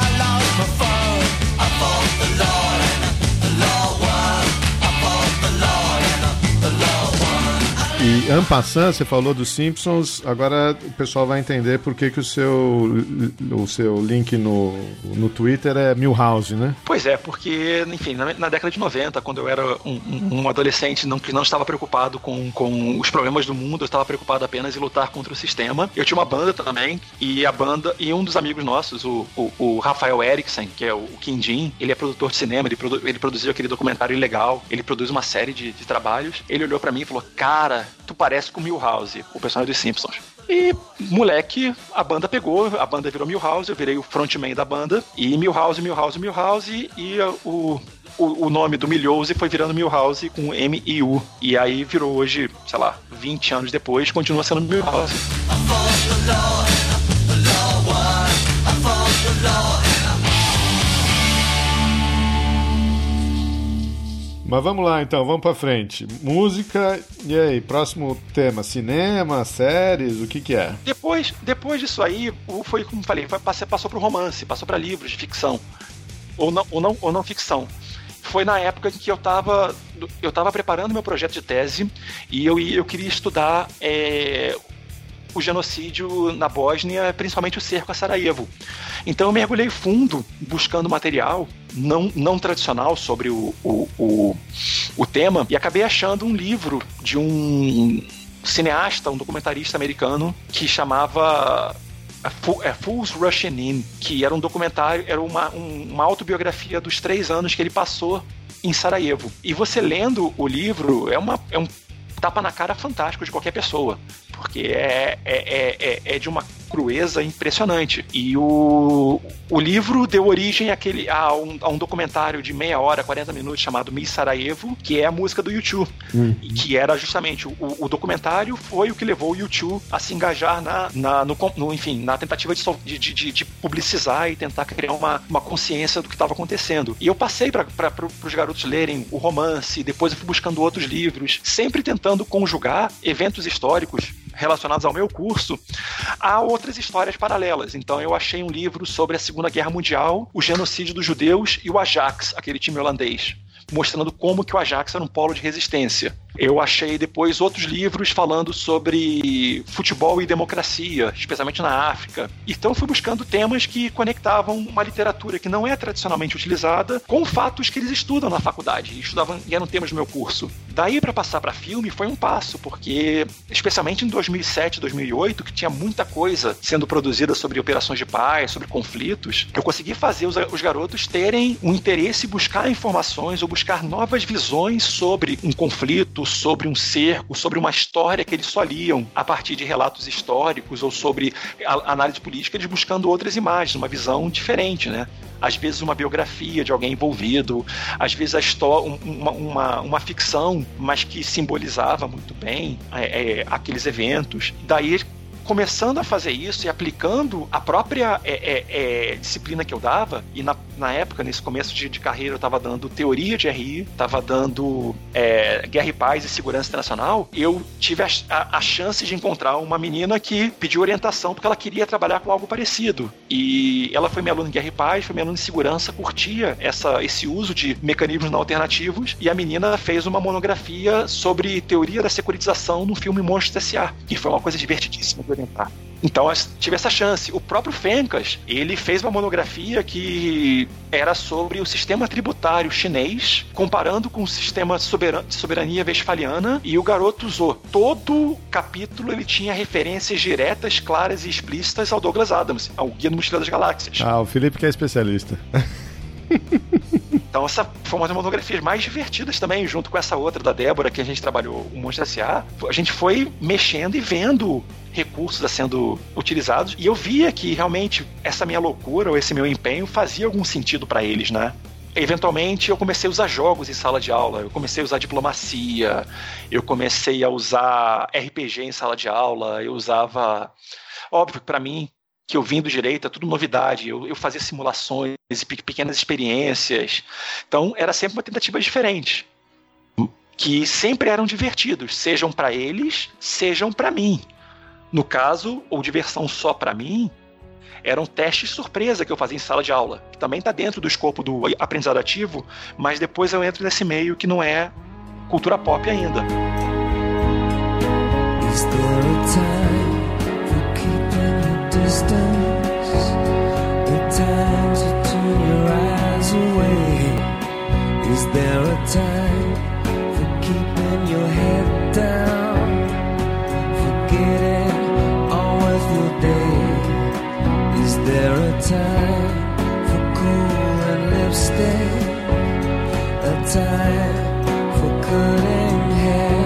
E Ampassan, você falou dos Simpsons, agora o pessoal vai entender por que, que o, seu, o seu link no, no Twitter é Milhouse, né? Pois é, porque, enfim, na, na década de 90, quando eu era um, um, adolescente não, que não estava preocupado com, com os problemas do mundo, eu estava preocupado apenas em lutar contra o sistema. Eu tinha uma banda também, e a banda, e um dos amigos nossos, o, o, o Rafael Eriksen, que é o, o Quindim, ele é produtor de cinema, ele, produ, ele produziu aquele documentário ilegal, ele produz uma série de, de trabalhos. Ele olhou para mim e falou: Cara, tu parece com Milhouse, o personagem dos Simpsons. E, moleque, a banda pegou, a banda virou Milhouse, eu virei o frontman da banda, e Milhouse, Milhouse, Milhouse, e o, o, o nome do Milhouse foi virando Milhouse com M e U. E aí virou hoje, sei lá, 20 anos depois, continua sendo Milhouse. Mas vamos lá então, vamos para frente. Música, e aí, próximo tema, cinema, séries, o que que é? Depois, depois disso aí, foi como falei, passou, passou para o romance, passou para livros de ficção ou não, ou não, ou não ficção. Foi na época em que eu estava eu tava preparando meu projeto de tese e eu, eu queria estudar é, o genocídio na Bósnia, principalmente o cerco a Sarajevo. Então eu mergulhei fundo buscando material não, não tradicional sobre o, o, o, o tema e acabei achando um livro de um cineasta, um documentarista americano que chamava é, Fools Rushing In, que era um documentário, era uma, um, uma autobiografia dos três anos que ele passou em Sarajevo. E você lendo o livro, é, uma, é um tapa na cara fantástico de qualquer pessoa porque é, é, é, é, é de uma crueza impressionante. E o, o livro deu origem àquele, a, um, a um documentário de meia hora, 40 minutos, chamado Miss Sarajevo, que é a música do YouTube. Uhum. Que era justamente o, o, documentário foi o que levou o YouTube a se engajar na, na no, no, enfim, na tentativa de, de, de, de, publicizar e tentar criar uma, uma consciência do que estava acontecendo. E eu passei para os garotos lerem o romance, depois eu fui buscando outros livros, sempre tentando conjugar eventos históricos relacionados ao meu curso, há outras histórias paralelas. Então eu achei um livro sobre a Segunda Guerra Mundial, o genocídio dos judeus e o Ajax, aquele time holandês mostrando como que o Ajax era um polo de resistência. Eu achei depois outros livros falando sobre futebol e democracia, especialmente na África. Então fui buscando temas que conectavam uma literatura que não é tradicionalmente utilizada com fatos que eles estudam na faculdade e estudavam e eram temas do meu curso. Daí para passar para filme foi um passo, porque especialmente em 2007, 2008, que tinha muita coisa sendo produzida sobre operações de paz, sobre conflitos, eu consegui fazer os, os garotos terem um interesse em buscar informações ou buscar novas visões sobre um conflito, sobre um cerco, sobre uma história que eles só liam a partir de relatos históricos ou sobre análise política, eles buscando outras imagens, uma visão diferente, né? Às vezes uma biografia de alguém envolvido, às vezes a história, uma, uma, uma ficção, mas que simbolizava muito bem é, é, aqueles eventos. Daí começando a fazer isso e aplicando a própria é, é, é, disciplina que eu dava, e na, na época, nesse começo de, de carreira, eu estava dando teoria de RI, estava dando é, guerra e paz e segurança internacional, eu tive a, a, a, chance de encontrar uma menina que pediu orientação porque ela queria trabalhar com algo parecido. E ela foi minha aluna em guerra e paz, foi minha aluna em segurança, curtia essa, esse uso de mecanismos não alternativos, e a menina fez uma monografia sobre teoria da securitização no filme Monstros S.A., que foi uma coisa divertidíssima Então tive essa chance. O próprio Fencas, ele fez uma monografia que era sobre o sistema tributário chinês, comparando com o sistema de soberania westfaliana, e o garoto usou todo capítulo, ele tinha referências diretas, claras e explícitas ao Douglas Adams, ao Guia do Mochileiro das Galáxias. Ah, o Felipe que é especialista. Então essa foi uma das monografias mais divertidas também, junto com essa outra da Débora, que a gente trabalhou o Monstro S.A. A gente foi mexendo e vendo recursos sendo utilizados e eu via que realmente essa minha loucura ou esse meu empenho fazia algum sentido para eles, né? eventualmente eu comecei a usar jogos em sala de aula, eu comecei a usar diplomacia, eu comecei a usar RPG em sala de aula, eu usava. Óbvio que para mim, que eu vim do direito, é tudo novidade. Eu, eu fazia simulações, pequenas experiências. Então, era sempre uma tentativa diferente. Que sempre eram divertidos, sejam para eles, sejam para mim. No caso, ou diversão só para mim, eram testes surpresa que eu fazia em sala de aula, que também está dentro do escopo do aprendizado ativo, mas depois eu entro nesse meio que não é cultura pop ainda. Distance? The time to turn your eyes away. Is there a time for keeping your head down? Forgetting always the day. Is there a time for cool and lipstick? A time for cutting hair?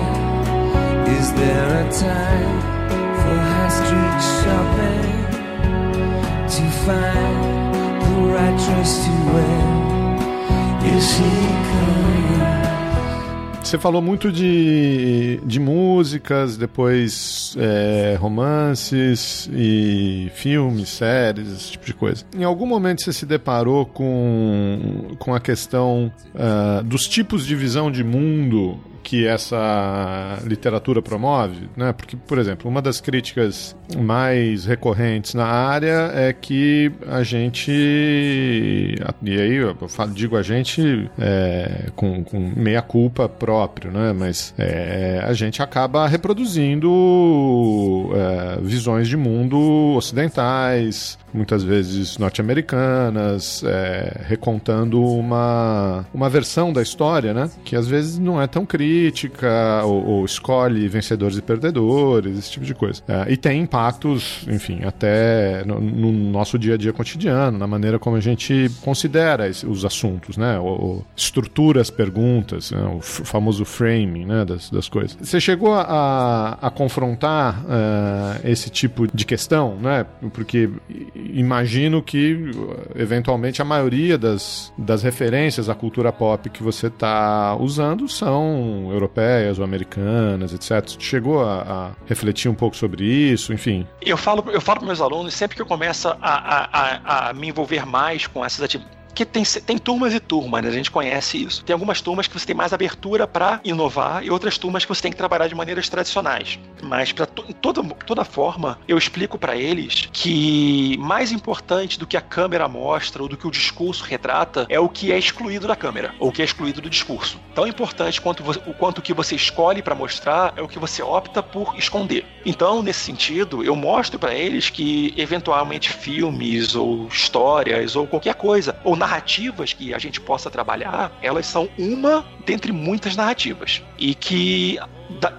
Is there a time find the right to wear. Is he coming? Você falou muito de, de músicas, depois é, romances e filmes, séries, esse tipo de coisa. Em algum momento você se deparou com, com a questão uh, dos tipos de visão de mundo que essa literatura promove, né? Porque, por exemplo, uma das críticas mais recorrentes na área é que a gente, e aí eu digo a gente é, com, com, meia culpa próprio, né? Mas é, a gente acaba reproduzindo é, visões de mundo ocidentais, muitas vezes norte-americanas, é, recontando uma, uma versão da história, né? Que às vezes não é tão crítica, ou, ou escolhe vencedores e perdedores, esse tipo de coisa. É, e tem impactos, enfim, até no, no, nosso dia a dia cotidiano, na maneira como a gente considera os assuntos, né? Ou, estrutura as perguntas, né? o famoso framing né? das, das coisas. Você chegou a, a confrontar uh, esse tipo de questão, né? Porque imagino que, eventualmente, a maioria das, das referências à cultura pop que você está usando são europeias ou americanas, etc. Chegou a, a, refletir um pouco sobre isso, enfim? Eu falo, eu falo para meus alunos, sempre que eu começo a, a, a me envolver mais com essas atividades, que tem, tem turmas e turmas, né? a gente conhece isso. Tem algumas turmas que você tem mais abertura para inovar e outras turmas que você tem que trabalhar de maneiras tradicionais. Mas, para toda, toda forma, eu explico para eles que mais importante do que a câmera mostra ou do que o discurso retrata é o que é excluído da câmera ou o que é excluído do discurso. Tão importante quanto o quanto que você escolhe para mostrar é o que você opta por esconder. Então, nesse sentido, eu mostro para eles que eventualmente filmes ou histórias ou qualquer coisa ou narrativas que a gente possa trabalhar, elas são uma dentre muitas narrativas. E que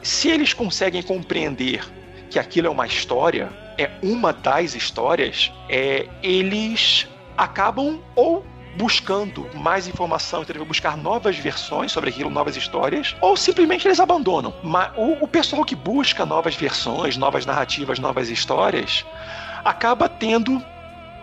se eles conseguem compreender que aquilo é uma história, é uma das histórias, é, eles acabam ou buscando mais informação, então buscar novas versões sobre aquilo, novas histórias, ou simplesmente eles abandonam. Mas o, o pessoal que busca novas versões, novas narrativas, novas histórias, acaba tendo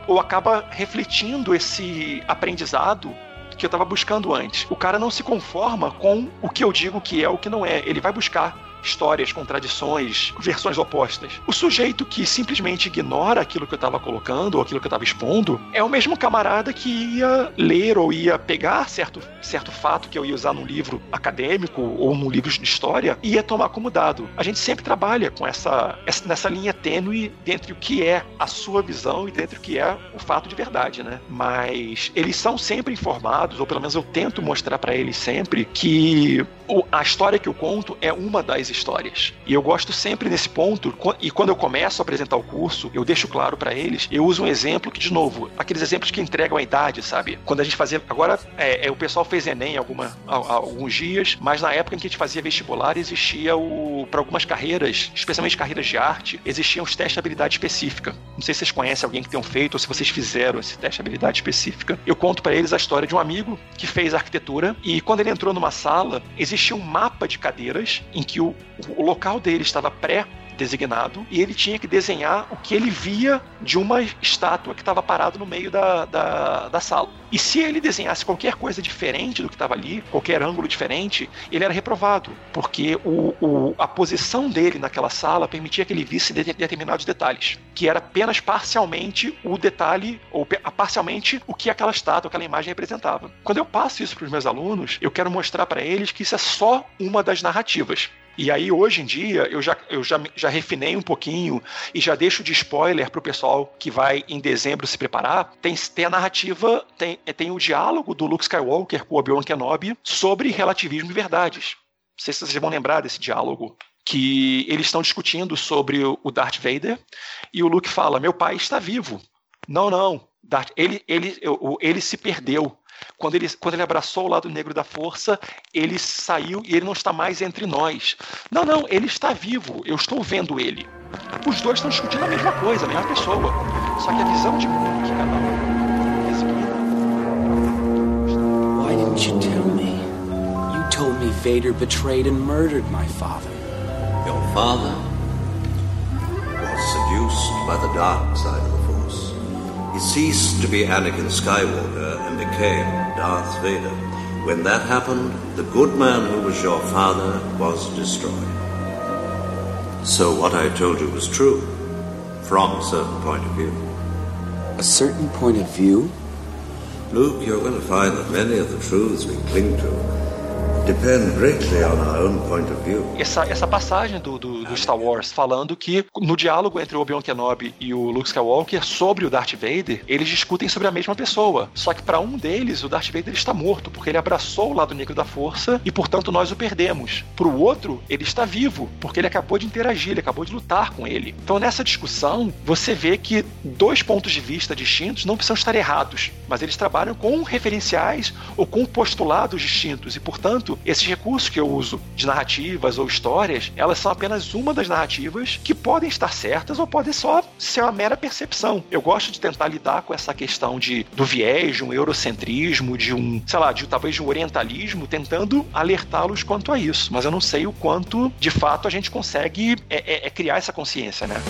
ou acaba refletindo esse aprendizado que eu estava buscando antes. O cara não se conforma com o que eu digo que é o que não é. Ele vai buscar histórias, contradições, versões opostas. O sujeito que simplesmente ignora aquilo que eu estava colocando ou aquilo que eu estava expondo é o mesmo camarada que ia ler ou ia pegar certo, certo fato que eu ia usar num livro acadêmico ou num livro de história e ia tomar como dado. A gente sempre trabalha com essa, essa nessa linha tênue entre o que é a sua visão e dentro do que é o fato de verdade, né? Mas eles são sempre informados, ou pelo menos eu tento mostrar para eles sempre que a história que eu conto é uma das histórias. E eu gosto sempre nesse ponto, e quando eu começo a apresentar o curso, eu deixo claro para eles, eu uso um exemplo que, de novo, aqueles exemplos que entregam a idade, sabe? Quando a gente fazia. Agora, é, é o pessoal fez Enem alguma, há, há alguns dias, mas na época em que a gente fazia vestibular, existia o. para algumas carreiras, especialmente carreiras de arte, existiam os testes de habilidade específica. Não sei se vocês conhecem alguém que tenham feito ou se vocês fizeram esse teste de habilidade específica. Eu conto para eles a história de um amigo que fez arquitetura e quando ele entrou numa sala, existia um mapa de cadeiras em que o, o local dele estava pré designado e ele tinha que desenhar o que ele via de uma estátua que estava parado no meio da, da, da, sala. E se ele desenhasse qualquer coisa diferente do que estava ali, qualquer ângulo diferente, ele era reprovado, porque o, o, a posição dele naquela sala permitia que ele visse de, determinados detalhes, que era apenas parcialmente o detalhe, ou parcialmente o que aquela estátua, aquela imagem representava. Quando eu passo isso para os meus alunos, eu quero mostrar para eles que isso é só uma das narrativas. E aí, hoje em dia, eu já, eu já, já refinei um pouquinho e já deixo de spoiler para o pessoal que vai em dezembro se preparar. Tem, tem a narrativa, tem, tem o diálogo do Luke Skywalker com o Obi-Wan Kenobi sobre relativismo e verdades. Não sei se vocês vão lembrar desse diálogo que eles estão discutindo sobre o Darth Vader e o Luke fala: Meu pai está vivo. Não, não. Darth, ele, ele, ele se perdeu. Quando ele, quando ele abraçou o lado negro da força, ele saiu e ele não está mais entre nós. Não, não, ele está vivo. Eu estou vendo ele. Os dois estão discutindo a mesma coisa, a mesma pessoa. Só que a visão de mundo que cada um Why didn't you tell me? You told me Vader betrayed and murdered my father. Your father was seduced by the dark side of the Force. He ceased to be Anakin Skywalker and became Darth Vader. When that happened, the good man who was your father was destroyed. So what I told you was true, from a certain point of view. A certain point of view? Luke, you're going to find that many of the truths we cling to depend greatly on our own point of view. Essa, essa passagem do, do, do Star Wars falando que no diálogo entre o Obi-Wan Kenobi e o Luke Skywalker sobre o Darth Vader, eles discutem sobre a mesma pessoa. Só que para um deles, o Darth Vader está morto, porque ele abraçou o lado negro da força e, portanto, nós o perdemos. Para o outro, ele está vivo, porque ele acabou de interagir, ele acabou de lutar com ele. Então, nessa discussão, você vê que dois pontos de vista distintos não precisam estar errados, mas eles trabalham com referenciais ou com postulados distintos e, portanto, esses recursos que eu uso de narrativas ou histórias, elas são apenas uma das narrativas que podem estar certas ou podem só ser uma mera percepção. Eu gosto de tentar lidar com essa questão de, do viés, de um eurocentrismo, de um, sei lá, de talvez de um orientalismo, tentando alertá-los quanto a isso. Mas eu não sei o quanto, de fato, a gente consegue é, é, é criar essa consciência, né?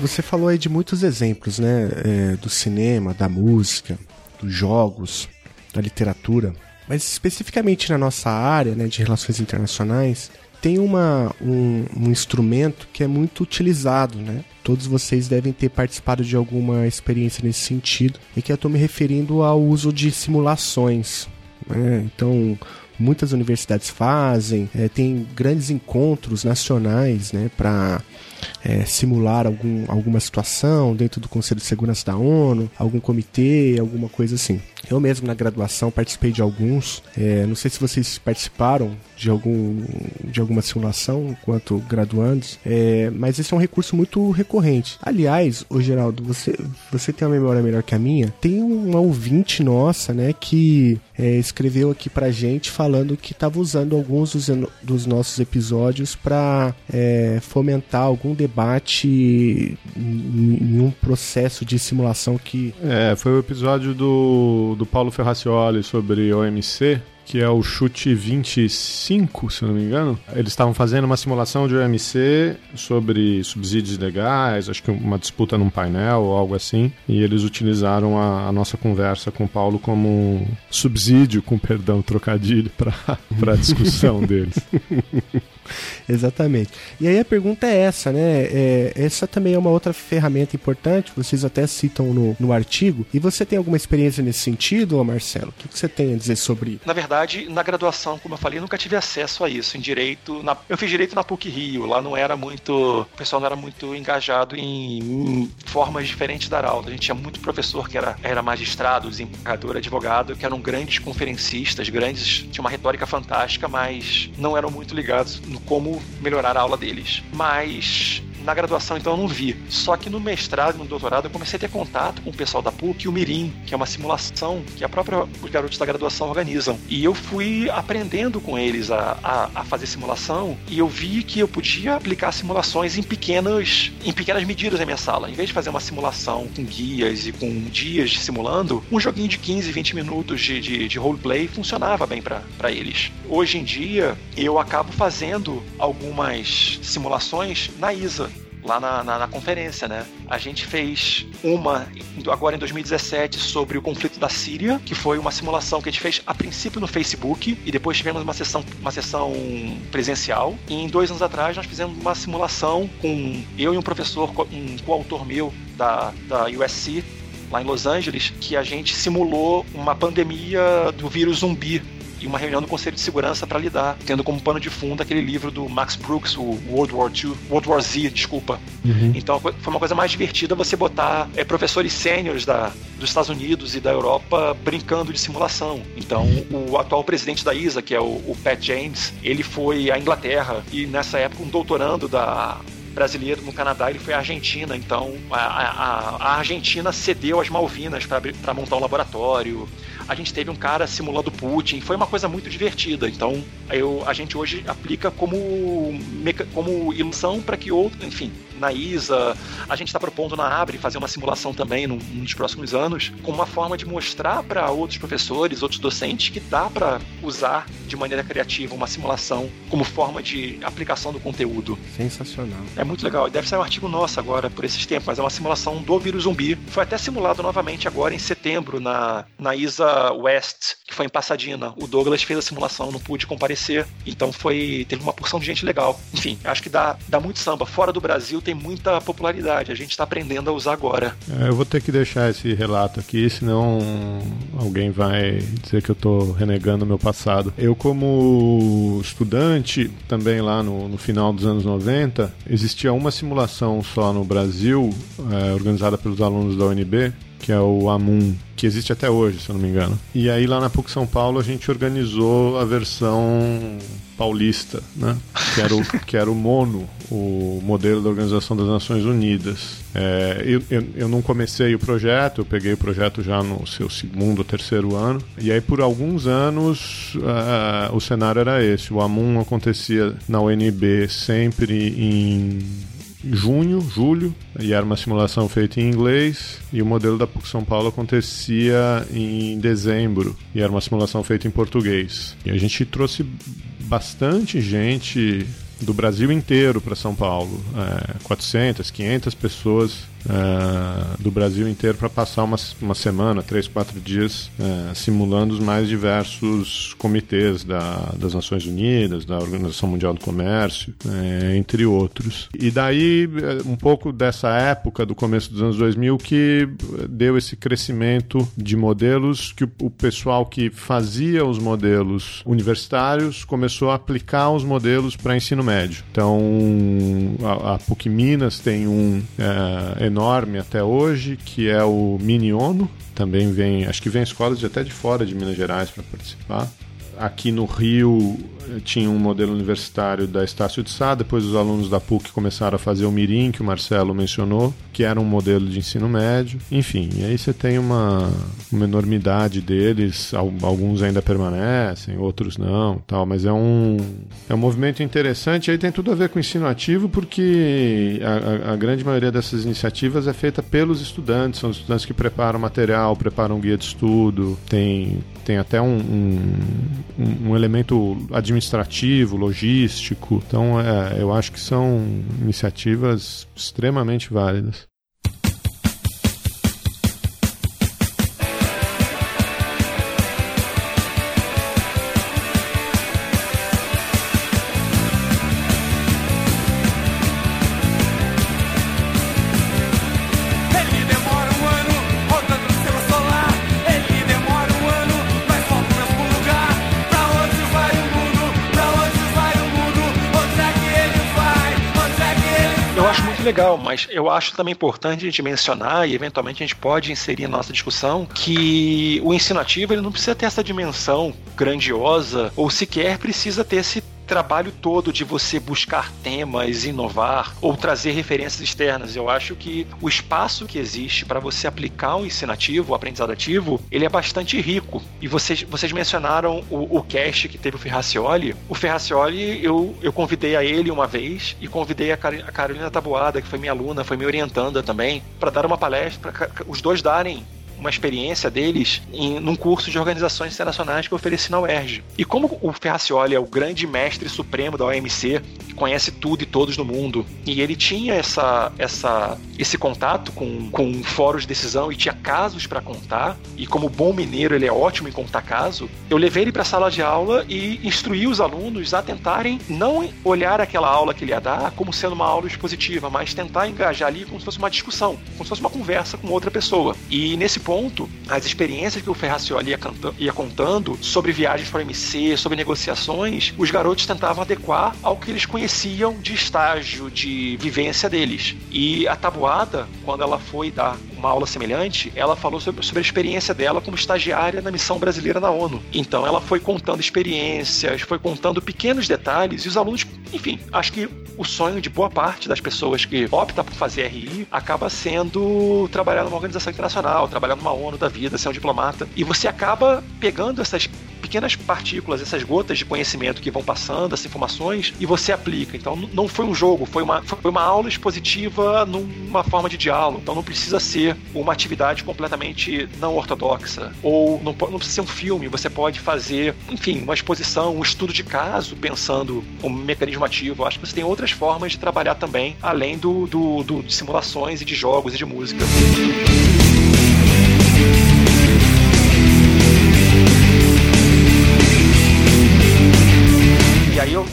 Você falou aí de muitos exemplos, né? É, do cinema, da música, dos jogos, da literatura. Mas especificamente na nossa área né, de relações internacionais, tem uma, um, um, instrumento que é muito utilizado, né? Todos vocês devem ter participado de alguma experiência nesse sentido, e que eu estou me referindo ao uso de simulações. Né? Então, muitas universidades fazem, é, tem grandes encontros nacionais né, para é, simular algum, alguma situação dentro do Conselho de Segurança da ONU, algum comitê, alguma coisa assim. Eu mesmo na graduação participei de alguns. É, não sei se vocês participaram de, algum, de alguma simulação enquanto graduandos, é, mas esse é um recurso muito recorrente. Aliás, o Geraldo, você, você tem uma memória melhor que a minha. Tem uma ouvinte nossa, né, que é, escreveu aqui pra gente falando que estava usando alguns dos, dos nossos episódios para é, fomentar algum debate em, em um processo de simulação que. É, foi o episódio do do, Paulo Ferracioli sobre OMC, que é o chute 25, se eu não me engano. Eles estavam fazendo uma simulação de OMC sobre subsídios legais, acho que uma disputa num painel ou algo assim, e eles utilizaram a, a nossa conversa com o Paulo como subsídio, com perdão, trocadilho, para a discussão deles. Exatamente. E aí a pergunta é essa, né? É, essa também é uma outra ferramenta importante, vocês até citam no, no artigo. E você tem alguma experiência nesse sentido, Marcelo? O que, que você tem a dizer sobre isso? Na verdade, na graduação, como eu falei, eu nunca tive acesso a isso. Em direito, na, eu fiz direito na PUC Rio, lá não era muito. O pessoal não era muito engajado em, em formas diferentes da aula. A gente tinha muito professor que era, era magistrado, desembargador, advogado, que eram grandes conferencistas, grandes. tinha uma retórica fantástica, mas não eram muito ligados no como melhorar a aula deles. Mas na graduação, então, eu não vi. Só que no mestrado e no doutorado eu comecei a ter contato com o pessoal da PUC e o Mirim, que é uma simulação que a própria os garotos da graduação organizam. E eu fui aprendendo com eles a, a, a fazer simulação e eu vi que eu podia aplicar simulações em pequenas, em pequenas medidas na minha sala. Em vez de fazer uma simulação com guias e com dias simulando, um joguinho de 15, 20 minutos de, de, de roleplay funcionava bem para eles. Hoje em dia, eu acabo fazendo algumas simulações na ISA, lá na, na, na, conferência, né? A gente fez uma agora em 2017 sobre o conflito da Síria, que foi uma simulação que a gente fez a princípio no Facebook e depois tivemos uma sessão, uma sessão presencial. E em dois anos atrás nós fizemos uma simulação com eu e um professor, um coautor meu da, da USC, lá em Los Angeles, que a gente simulou uma pandemia do vírus zumbi e uma reunião do Conselho de Segurança para lidar, tendo como pano de fundo aquele livro do Max Brooks, o World War II, World War Z, desculpa. Uhum. Então foi uma coisa mais divertida você botar é, professores sêniores da, dos Estados Unidos e da Europa brincando de simulação. Então o atual presidente da ISA, que é o, o Pat James, ele foi à Inglaterra e nessa época um doutorando da brasileiro no Canadá, ele foi à Argentina. Então, a, a, a Argentina cedeu as Malvinas para montar um laboratório a gente teve um cara simulando Putin, foi uma coisa muito divertida. Então, eu, a gente hoje aplica como, como ilusão para que outro, enfim, na ISA, a gente está propondo na Abre fazer uma simulação também num, nos próximos anos, como uma forma de mostrar para outros professores, outros docentes, que dá para usar de maneira criativa uma simulação como forma de aplicação do conteúdo. Sensacional. É muito legal. Deve sair um artigo nosso agora por esses tempos, mas é uma simulação do vírus zumbi. Foi até simulado novamente agora em setembro na, na ISA West, que foi em Pasadena. O Douglas fez a simulação, não pude comparecer, então foi teve uma porção de gente legal. Enfim, acho que dá, dá muito samba. Fora do Brasil tem muita popularidade, a gente está aprendendo a usar agora. É, eu vou ter que deixar esse relato aqui, senão alguém vai dizer que eu estou renegando o meu passado. Eu, como estudante, também lá no, no, final dos anos 90, existia uma simulação só no Brasil, é, organizada pelos alunos da UNB, que é o Amun, que existe até hoje, se eu não me engano. E aí lá na PUC São Paulo a gente organizou a versão paulista, né? Que era o, que era o MONO, o modelo da Organização das Nações Unidas. É, eu, eu, eu, não comecei o projeto, eu peguei o projeto já no seu segundo ou terceiro ano. E aí por alguns anos uh, o cenário era esse. O AMUN acontecia na UNB sempre em junho, julho, e era uma simulação feita em inglês, e o modelo da PUC São Paulo acontecia em dezembro, e era uma simulação feita em português. E a gente trouxe bastante gente do Brasil inteiro para São Paulo, é, 400, 500 pessoas uh, do Brasil inteiro para passar uma, uma semana, três, quatro dias, uh, simulando os mais diversos comitês da, das Nações Unidas, da Organização Mundial do Comércio, uh, entre outros. E daí, um pouco dessa época, do começo dos anos 2000, que deu esse crescimento de modelos que o, o pessoal que fazia os modelos universitários começou a aplicar os modelos para ensino médio. Então, a, a PUC Minas tem um enorme até hoje, que é o Mini ONU. Também vem, acho que vem escolas de, até de fora de Minas Gerais para participar. Aqui no Rio, tinha um modelo universitário da Estácio de Sá, depois os alunos da PUC começaram a fazer o Mirim, que o Marcelo mencionou, que era um modelo de ensino médio. Enfim, e aí você tem uma, uma enormidade deles, alguns ainda permanecem, outros não, tal, mas é um, é um movimento interessante, aí tem tudo a ver com o ensino ativo, porque a, a, a grande maioria dessas iniciativas é feita pelos estudantes, são os estudantes que preparam material, preparam guia de estudo, tem, tem até um, um, um elemento administrativo, logístico. Então, é, eu acho que são iniciativas extremamente válidas. Mas eu acho também importante a gente mencionar, e eventualmente a gente pode inserir na nossa discussão, que o ensino ativo ele não precisa ter essa dimensão grandiosa ou sequer precisa ter esse trabalho todo de você buscar temas, inovar ou trazer referências externas. Eu acho que o espaço que existe para você aplicar o ensino ativo, o aprendizado ativo, ele é bastante rico. E vocês, vocês mencionaram o, o cast que teve o Ferracioli. O Ferracioli, eu, eu convidei a ele uma vez e convidei a, Car a Carolina Tabuada, que foi minha aluna, foi me orientando também, para dar uma palestra, para os dois darem uma experiência deles em num curso de organizações internacionais que eu ofereci na UERJ. E como o Ferracioli é o grande mestre supremo da OMC, conhece tudo e todos no mundo, e ele tinha essa, essa, esse contato com, com fóruns de decisão e tinha casos para contar, e como bom mineiro ele é ótimo em contar caso, eu levei ele para a sala de aula e instruí os alunos a tentarem não olhar aquela aula que ele ia dar como sendo uma aula expositiva, mas tentar engajar ali como se fosse uma discussão, como se fosse uma conversa com outra pessoa. E nesse ponto, as experiências que o Ferracioli ia, ia contando sobre viagens para o MC, sobre negociações, os garotos tentavam adequar ao que eles conheciam de estágio, de vivência deles. E a tabuada, quando ela foi dar uma aula semelhante, ela falou sobre, sobre a experiência dela como estagiária na missão brasileira na ONU. Então ela foi contando experiências, foi contando pequenos detalhes e os alunos, enfim, acho que o sonho de boa parte das pessoas que opta por fazer RI acaba sendo trabalhar numa organização internacional, trabalhar numa ONU da vida, ser um diplomata. E você acaba pegando essas pequenas partículas, essas gotas de conhecimento que vão passando, essas informações, e você aplica. Então não foi um jogo, foi uma, foi uma aula expositiva numa forma de diálogo. Então não precisa ser uma atividade completamente não ortodoxa. Ou não, não precisa ser um filme, você pode fazer, enfim, uma exposição, um estudo de caso, pensando o mecanismo ativo. Acho que você tem outras formas de trabalhar também, além do, do, do de simulações e de jogos e de música.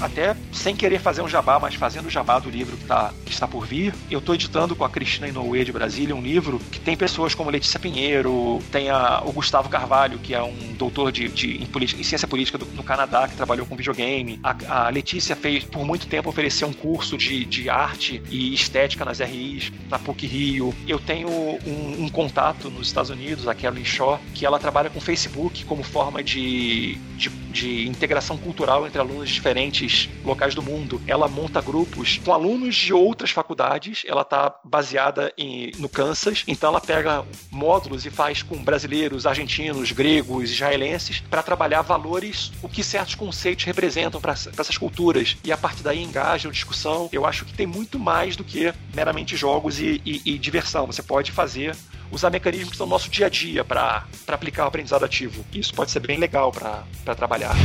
Até, sem querer fazer um jabá, mas fazendo o jabá do livro que, tá, que está por vir, eu estou editando com a Cristina Inoue de Brasília um livro que tem pessoas como Letícia Pinheiro, tem a, o Gustavo Carvalho, que é um doutor de, de em, em ciência política do, no Canadá, que trabalhou com videogame. A, a, Letícia fez, por muito tempo, ofereceu um curso de, de arte e estética nas RIs, na PUC Rio. Eu tenho um, um contato nos Estados Unidos, a Carolyn Shaw, que ela trabalha com Facebook como forma de, de, de integração cultural entre alunos diferentes diferentes locais do mundo. Ela monta grupos com alunos de outras faculdades. Ela está baseada em, no Kansas, então ela pega módulos e faz com brasileiros, argentinos, gregos, israelenses para trabalhar valores, o que certos conceitos representam para essas culturas. E a partir daí engaja a discussão. Eu acho que tem muito mais do que meramente jogos e, e, e diversão. Você pode fazer usar mecanismos no nosso dia a dia para aplicar o aprendizado ativo. Isso pode ser bem legal para trabalhar.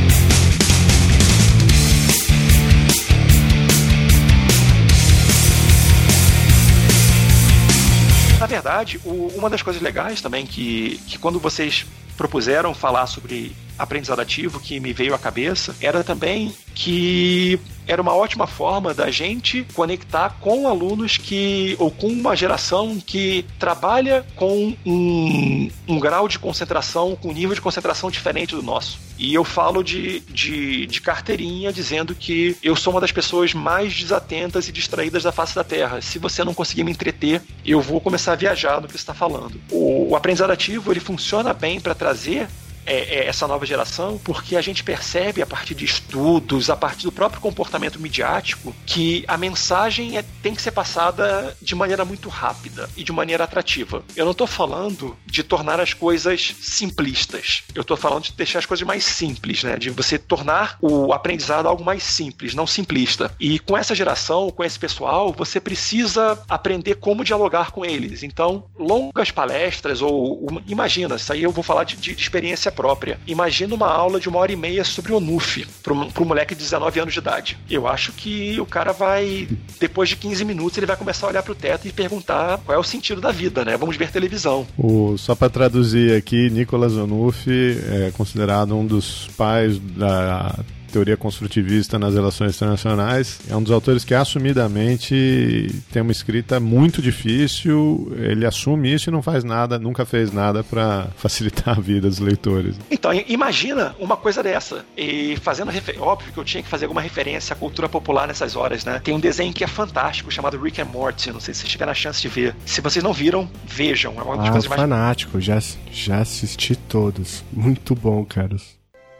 Na verdade, o, uma das coisas legais também que, que quando vocês propuseram falar sobre aprendizado ativo que me veio à cabeça era também que era uma ótima forma da gente conectar com alunos que ou com uma geração que trabalha com um, um grau de concentração, com um nível de concentração diferente do nosso. E eu falo de, de, de, carteirinha dizendo que eu sou uma das pessoas mais desatentas e distraídas da face da Terra. Se você não conseguir me entreter, eu vou começar a viajar no que você está falando. O, o aprendizado ativo ele funciona bem para trazer é, é, essa nova geração, porque a gente percebe a partir de estudos, a partir do próprio comportamento midiático, que a mensagem é, tem que ser passada de maneira muito rápida e de maneira atrativa. Eu não estou falando de tornar as coisas simplistas. Eu estou falando de deixar as coisas mais simples, né? De você tornar o aprendizado algo mais simples, não simplista. E com essa geração, com esse pessoal, você precisa aprender como dialogar com eles. Então, longas palestras ou imagina, isso aí eu vou falar de, de experiência própria. Imagina uma aula de uma hora e meia sobre o NUF para um moleque de 19 anos de idade. Eu acho que o cara vai, depois de 15 minutos, ele vai começar a olhar para o teto e perguntar qual é o sentido da vida, né? Vamos ver televisão. O, só para traduzir aqui, Nicolas Onuf é considerado um dos pais da teoria construtivista nas relações internacionais. É um dos autores que assumidamente tem uma escrita muito difícil. Ele assume isso e não faz nada, nunca fez nada para facilitar a vida dos leitores. Então, imagina uma coisa dessa. E fazendo óbvio que eu tinha que fazer alguma referência à cultura popular nessas horas, né? Tem um desenho que é fantástico chamado Rick and Morty. Não sei se vocês tiveram a chance de ver. Se vocês não viram, vejam. É uma das ah, coisas mais fanático. Já, já assisti todos. Muito bom, caros.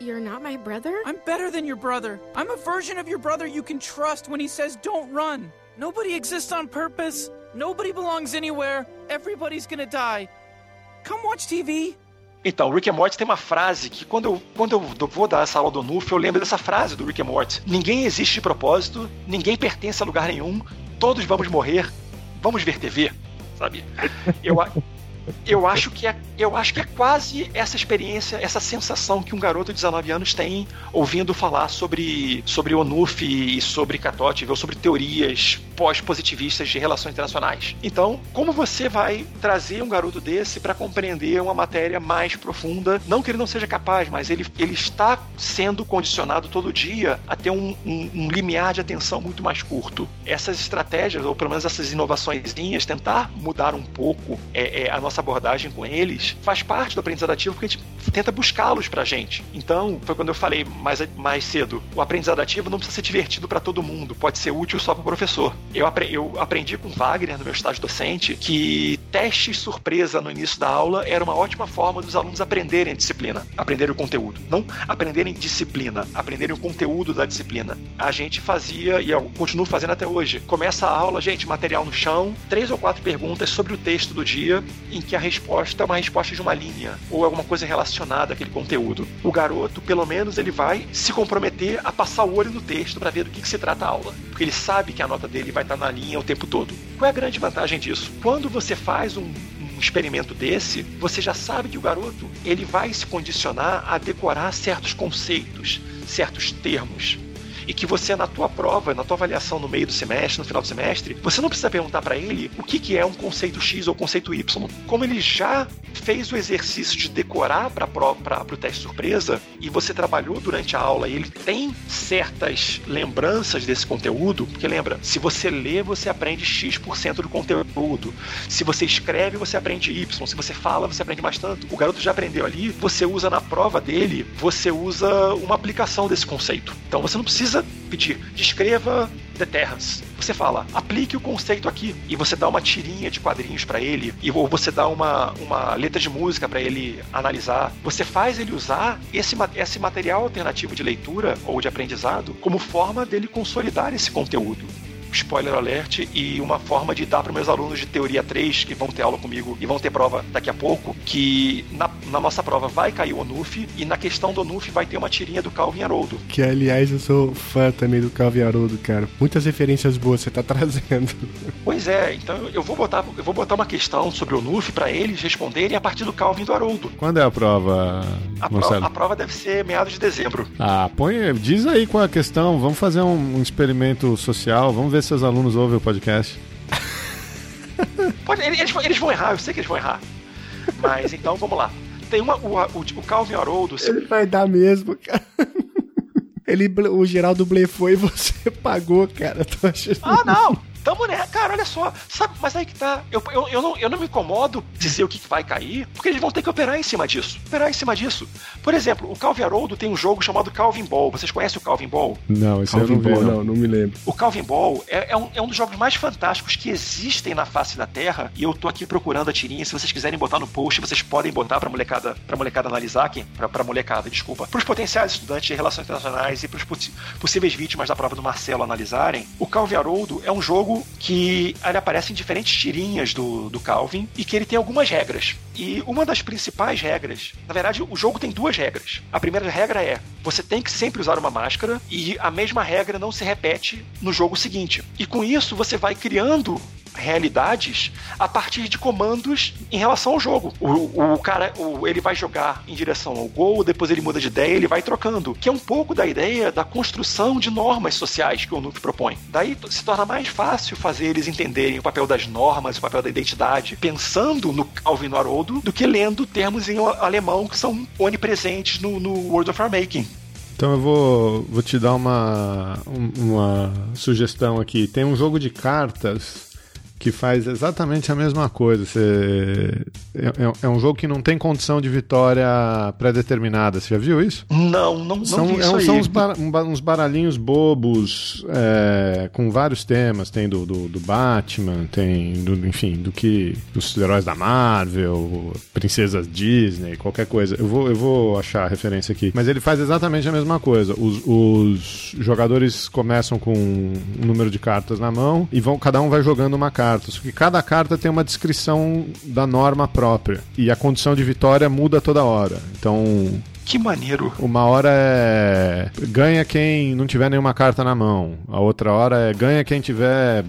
You're not my brother? I'm better than your brother. I'm a version of your brother you can trust when he says don't run. Nobody exists on purpose. Nobody belongs anywhere. Everybody's gonna die. Come watch TV. Então, Rick and Morty tem uma frase que quando eu, quando eu vou dar essa aula do NUF, eu lembro dessa frase do Rick and Morty. Ninguém existe de propósito, ninguém pertence a lugar nenhum, todos vamos morrer, vamos ver TV, sabe? Eu, eu acho que é, eu acho que é quase essa experiência, essa sensação que um garoto de 19 anos tem ouvindo falar sobre, sobre Onuf e sobre Katote, ou sobre teorias pós-positivistas de relações internacionais. Então, como você vai trazer um garoto desse para compreender uma matéria mais profunda? Não que ele não seja capaz, mas ele, ele está sendo condicionado todo dia a ter um, um, um limiar de atenção muito mais curto. Essas estratégias, ou pelo menos essas inovações, tentar mudar um pouco é, é, a nossa nossa abordagem com eles faz parte do aprendizado ativo porque a gente tenta buscá-los pra gente. Então, foi quando eu falei mais, mais cedo, o aprendizado ativo não precisa ser divertido para todo mundo, pode ser útil só para o professor. Eu, apre eu aprendi com Wagner no meu estágio docente que testes surpresa no início da aula era uma ótima forma dos alunos aprenderem a disciplina, aprenderem o conteúdo. Não aprenderem disciplina, aprenderem o conteúdo da disciplina. A gente fazia, e eu continuo fazendo até hoje, começa a aula, gente, material no chão, três ou quatro perguntas sobre o texto do dia, em que a resposta é uma resposta de uma linha ou alguma coisa relacionada àquele conteúdo. O garoto, pelo menos, ele vai se comprometer a passar o olho no texto para ver do que, que se trata a aula, porque ele sabe que a nota dele vai estar na linha o tempo todo. Qual é a grande vantagem disso? Quando você faz um um experimento desse, você já sabe que o garoto ele vai se condicionar a decorar certos conceitos, certos termos e que você na tua prova, na tua avaliação no meio do semestre, no final do semestre, você não precisa perguntar para ele o que, que é um conceito X ou conceito Y. Como ele já fez o exercício de decorar para o teste surpresa e você trabalhou durante a aula e ele tem certas lembranças desse conteúdo, porque lembra, se você lê, você aprende X% do conteúdo. Se você escreve, você aprende Y. Se você fala, você aprende mais tanto. O garoto já aprendeu ali, você usa na prova dele, você usa uma aplicação desse conceito. Então você não precisa pedir, descreva The Terras. Você fala, aplique o conceito aqui. E você dá uma tirinha de quadrinhos para ele, e ou você dá uma, uma letra de música para ele analisar. Você faz ele usar esse, esse material alternativo de leitura ou de aprendizado como forma dele consolidar esse conteúdo spoiler alert, e uma forma de dar para meus alunos de teoria 3, que vão ter aula comigo e vão ter prova daqui a pouco, que na, na nossa prova vai cair o ONUF, e na questão do ONUF vai ter uma tirinha do Calvin Haroldo. Que, aliás, eu sou fã também do Calvin Haroldo, cara. Muitas referências boas você tá trazendo. Pois é, então eu vou botar, eu vou botar uma questão sobre o ONUF para eles responderem a partir do Calvin do Haroldo. Quando é a prova, a, prova, a prova deve ser meados de dezembro. Ah, põe, diz aí qual é a questão, vamos fazer um, um experimento social, vamos ver se seus alunos ouvem o podcast? Pode, eles, eles, vão errar, eu sei que eles vão errar. Mas então vamos lá. Tem uma, o, o, o Calvin Haroldo. Ele vai dar mesmo, cara. Ele, o Geraldo blefou e você pagou, cara. Ah, não! Tamo né, cara, olha só, sabe, mas aí que tá, eu, eu, eu, não, eu não me incomodo dizer o que vai cair, porque eles vão ter que operar em cima disso, operar em cima disso. Por exemplo, o Calvin Haroldo tem um jogo chamado Calvin Ball, vocês conhecem o Calvin Ball? Não, esse Calvin eu não vi, Ball, não. não, não me lembro. O Calvin Ball é, é um, é um dos jogos mais fantásticos que existem na face da Terra, e eu tô aqui procurando a tirinha, se vocês quiserem botar no post, vocês podem botar pra molecada, pra molecada analisar aqui, pra, pra molecada, desculpa, pros potenciais estudantes de relações internacionais e pros possi- possíveis vítimas da prova do Marcelo analisarem, o Calvin Haroldo é um jogo que ele aparece em diferentes tirinhas do, do Calvin e que ele tem algumas regras. E uma das principais regras, na verdade, o jogo tem duas regras. A primeira regra é: você tem que sempre usar uma máscara e a mesma regra não se repete no jogo seguinte. E com isso você vai criando realidades a partir de comandos em relação ao jogo. O, o cara, o- ele vai jogar em direção ao gol, depois ele muda de ideia, ele vai trocando. Que é um pouco da ideia da construção de normas sociais que o Nuke propõe. Daí se torna mais fácil fazer eles entenderem o papel das normas, o papel da identidade, pensando no Calvin Haroldo, do que lendo termos em alemão que são onipresentes no, no World of Making. Então eu vou, vou te dar uma, um- uma sugestão aqui. Tem um jogo de cartas que faz exatamente a mesma coisa. Você, é, é- é um jogo que não tem condição de vitória pré-determinada. Você já viu isso? Não, não, não São, vi é isso aí. são uns, bar- ba- uns baralhinhos bobos é, com vários temas. Tem do, do, do Batman, tem do, enfim, do que dos heróis da Marvel, princesas Disney, qualquer coisa. Eu vou, eu vou achar a referência aqui. Mas ele faz exatamente a mesma coisa. Os, os jogadores começam com um número de cartas na mão e vão, cada um vai jogando uma carta. Só que cada carta tem uma descrição da norma própria. E a condição de vitória muda toda hora. Então, Que maneiro. uma hora é ganha quem não tiver nenhuma carta na mão. A outra hora é ganha quem tiver,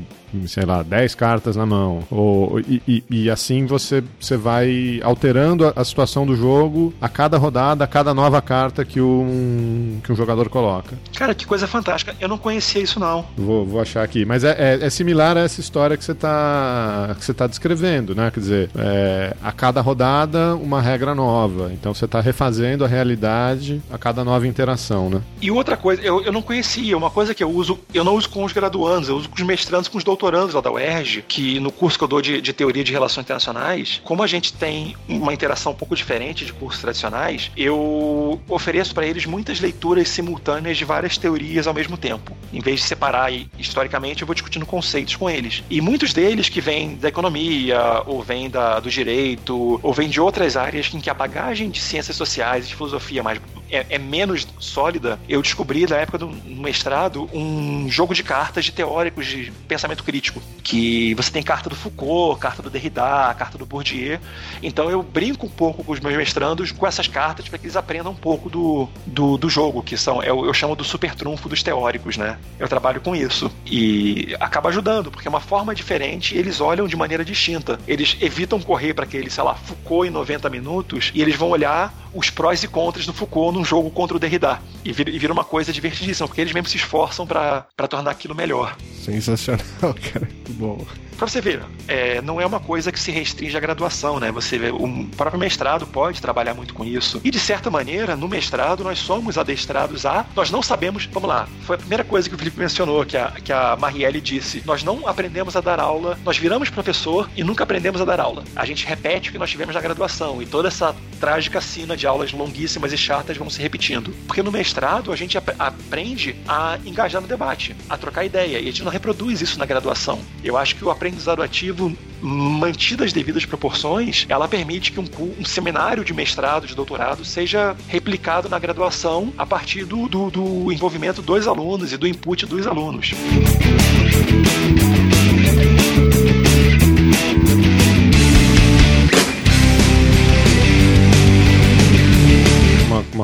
sei lá, 10 cartas na mão. Ou, e, e- e assim você, você vai alterando a, a situação do jogo a cada rodada, a cada nova carta que um, que um jogador coloca. Cara, que coisa fantástica. Eu não conhecia isso, não. Vou, vou achar aqui. Mas é, é, é similar a essa história que você está que você tá descrevendo, né? Quer dizer, é, a cada rodada uma regra nova. Então você está refazendo a realidade a cada nova interação, né? E outra coisa, eu, eu não conhecia, uma coisa que eu uso, eu não uso com os graduandos, eu uso com os mestrandos, com os doutorandos lá da UERJ, que no curso que eu dou de, de teoria de relações internacionais, como a gente tem uma interação um pouco diferente de cursos tradicionais, eu ofereço para eles muitas leituras simultâneas de várias teorias ao mesmo tempo. Em vez de separar aí, historicamente, eu vou discutindo conceitos com eles. E muitos deles que vêm da economia, ou vêm da, do direito, ou vêm de outras áreas em que a bagagem de ciências sociais e de filosofia mais é, é menos sólida, eu descobri na época do mestrado um jogo de cartas de teóricos de pensamento crítico. Que você tem carta do Foucault, carta do Derrida, carta do Bourdieu. Então eu brinco um pouco com os meus mestrandos com essas cartas para que eles aprendam um pouco do, do, do jogo, que são, eu, eu chamo do super trunfo dos teóricos, né? Eu trabalho com isso. E acaba ajudando, porque é uma forma diferente e eles olham de maneira distinta. Eles evitam correr para aquele, sei lá, Foucault em 90 minutos e eles vão olhar os prós e contras do Foucault num jogo contra o Derrida. E vira, e vira uma coisa divertidíssima, porque eles mesmos se esforçam para tornar aquilo melhor. Sensacional, cara. Muito bom. Pra você ver, é, não é uma coisa que se restringe à graduação, né? Você vê, o próprio mestrado pode trabalhar muito com isso. E de certa maneira, no mestrado, nós somos adestrados a. Nós não sabemos. Vamos lá, foi a primeira coisa que o Felipe mencionou, que a, que a Marielle disse. Nós não aprendemos a dar aula, nós viramos professor e nunca aprendemos a dar aula. A gente repete o que nós tivemos na graduação. E toda essa trágica sina de aulas longuíssimas e chatas vão se repetindo. Porque no mestrado a gente ap aprende a engajar no debate, a trocar ideia. E a gente não reproduz isso na graduação. Eu acho que o aprendizado ativo mantidas as devidas proporções, ela permite que um, um, seminário de mestrado, de doutorado, seja replicado na graduação a partir do, do, do envolvimento dos alunos e do input dos alunos. uma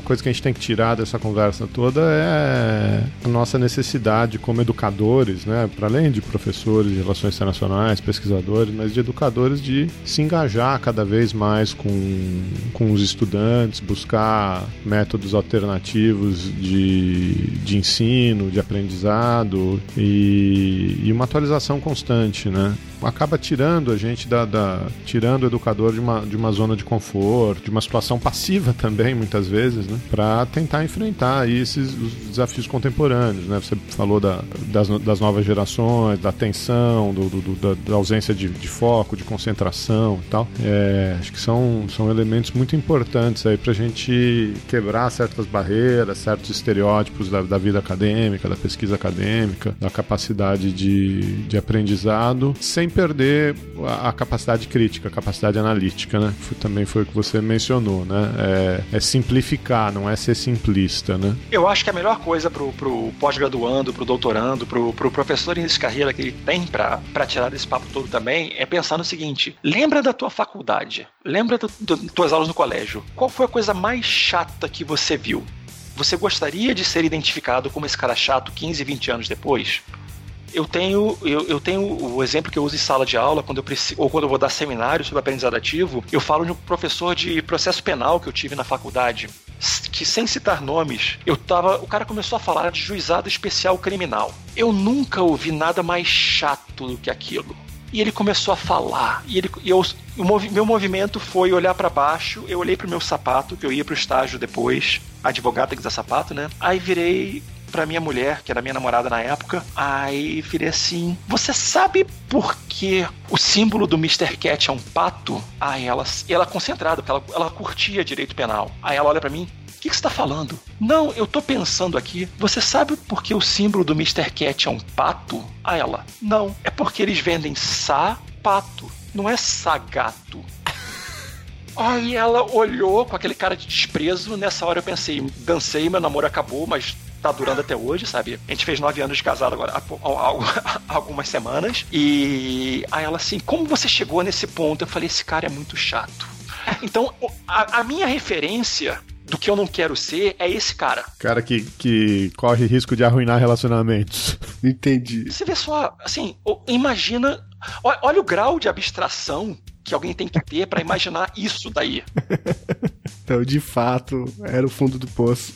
coisa que a gente tem que tirar dessa conversa toda é a nossa necessidade como educadores, né, para além de professores de relações internacionais, pesquisadores, mas de educadores de se engajar cada vez mais com, com os estudantes, buscar métodos alternativos de, de ensino, de aprendizado e, e uma atualização constante, né? acaba tirando a gente da, da, tirando o educador de uma, de uma zona de conforto, de uma situação passiva também muitas vezes, né? Né? Para tentar enfrentar esses os desafios contemporâneos, né? Você falou da, das, das novas gerações, da tensão, do, do, da, da, ausência de, de, foco, de concentração e tal. É, acho que são, são elementos muito importantes aí para a gente quebrar certas barreiras, certos estereótipos da, da vida acadêmica, da pesquisa acadêmica, da capacidade de, de aprendizado, sem perder a, a capacidade crítica, a capacidade analítica, né? Também foi o que você mencionou, né? É, é, simplificar, não é ser simplista, né? Eu acho que a melhor coisa pro, pro pós-graduando, pro doutorando, pro, pro professor início de carreira que ele tem para tirar desse papo todo também é pensar no seguinte: lembra da tua faculdade, lembra das tuas aulas no colégio. Qual foi a coisa mais chata que você viu? Você gostaria de ser identificado como esse cara chato 15, 20 anos depois? eu tenho, eu, eu, tenho o exemplo que eu uso em sala de aula, quando eu preciso, ou quando eu vou dar seminário sobre aprendizado ativo, eu falo de um professor de processo penal que eu tive na faculdade, que sem citar nomes, eu tava. O cara começou a falar de juizado especial criminal. Eu nunca ouvi nada mais chato do que aquilo. E ele começou a falar. E, ele, eu, o movi, meu movimento foi olhar para baixo. Eu olhei pro meu sapato, que eu ia pro estágio depois. Advogado tem que usar sapato, né? Aí virei pra minha mulher, que era minha namorada na época. Aí virei assim: Você sabe por que o símbolo do Mr. Cat é um pato? Aí ela, ela concentrada, porque ela, ela curtia direito penal. Aí ela olha para mim: o que, você está falando? Não, eu tô pensando aqui. Você sabe por que o símbolo do Mr. Cat é um pato? A ela. Não, é porque eles vendem sapato, não é sagato. Aí ela olhou com aquele cara de desprezo. Nessa hora eu pensei, dancei, meu namoro acabou, mas tá durando até hoje, sabe? A gente fez nove anos de casado agora há, há, há algumas semanas. E aí ela assim, como você chegou nesse ponto? Eu falei, esse cara é muito chato. Então, a, a minha referência do que eu não quero ser é esse cara. Cara que, que corre risco de arruinar relacionamentos. Entendi. Você vê só, assim, imagina. Olha o grau de abstração que alguém tem que ter para imaginar isso daí. então, de fato, era o fundo do poço.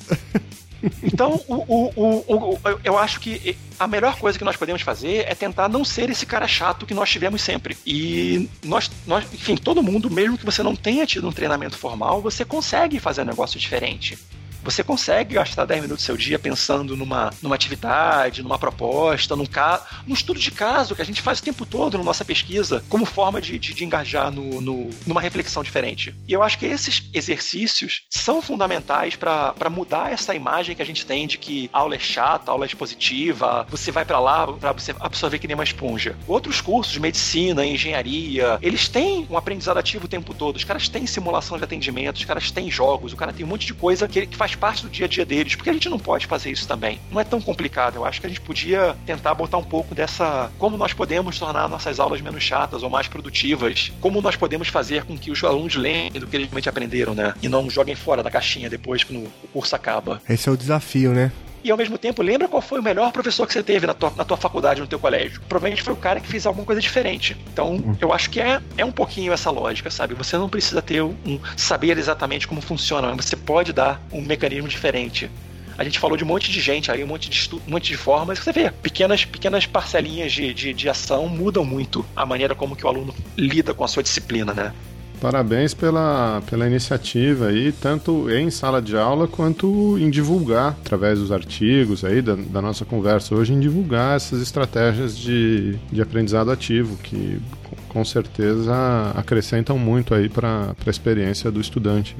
Então, o, o, o, eu acho que a melhor coisa que nós podemos fazer é tentar não ser esse cara chato que nós tivemos sempre. E nós, nós, enfim, todo mundo, mesmo que você não tenha tido um treinamento formal, você consegue fazer um negócio diferente. Você consegue gastar 10 minutos do seu dia pensando numa, numa atividade, numa proposta, num, ca... num estudo de caso que a gente faz o tempo todo na nossa pesquisa, como forma de, de, de engajar no, no, numa reflexão diferente. E eu acho que esses exercícios são fundamentais para mudar essa imagem que a gente tem de que aula é chata, aula é expositiva, você vai para lá para absorver que nem uma esponja. Outros cursos, de medicina, engenharia, eles têm um aprendizado ativo o tempo todo. Os caras têm simulação de atendimento, os caras têm jogos, o cara tem um monte de coisa que, que faz faz parte do dia a dia deles, porque a gente não pode fazer isso também. Não é tão complicado. Eu acho que a gente podia tentar botar um pouco dessa. Como nós podemos tornar nossas aulas menos chatas ou mais produtivas. Como nós podemos fazer com que os alunos lembrem do que eles realmente aprenderam, né? E não joguem fora da caixinha depois que o curso acaba. Esse é o desafio, né? E ao mesmo tempo lembra qual foi o melhor professor que você teve na tua, na tua faculdade, no teu colégio. Provavelmente foi o cara que fez alguma coisa diferente. Então, uhum. eu acho que é, é um pouquinho essa lógica, sabe? Você não precisa ter um saber exatamente como funciona, mas você pode dar um mecanismo diferente. A gente falou de um monte de gente aí, um monte de, um monte de formas. Você vê, pequenas, pequenas parcelinhas de, de, de ação mudam muito a maneira como que o aluno lida com a sua disciplina, né? Parabéns pela, pela iniciativa aí, tanto em sala de aula quanto em divulgar, através dos artigos aí, da, da nossa conversa hoje, em divulgar essas estratégias de, de aprendizado ativo, que com certeza acrescentam muito aí para a experiência do estudante.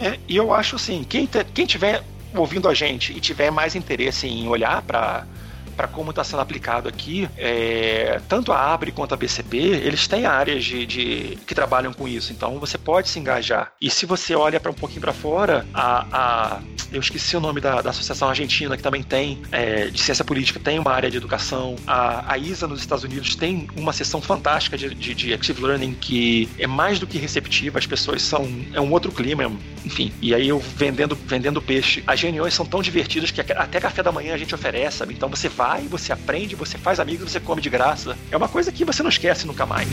É, e eu acho assim, quem, quem tiver ouvindo a gente e tiver mais interesse em olhar para para como está sendo aplicado aqui, é, tanto a Abre quanto a BCP, eles têm áreas de, de, que trabalham com isso. Então você pode se engajar. E se você olha para um pouquinho para fora, a, a, eu esqueci o nome da, da Associação Argentina, que também tem é, de ciência política, tem uma área de educação. A, a ISA nos Estados Unidos tem uma seção fantástica de, de, de Active Learning que é mais do que receptiva. As pessoas são é um outro clima, enfim. E aí eu vendendo vendendo peixe. As reuniões são tão divertidas que até café da manhã a gente oferece. Sabe? Então você vai vai, você aprende, você faz amigos, você come de graça. É uma coisa que você não esquece nunca mais.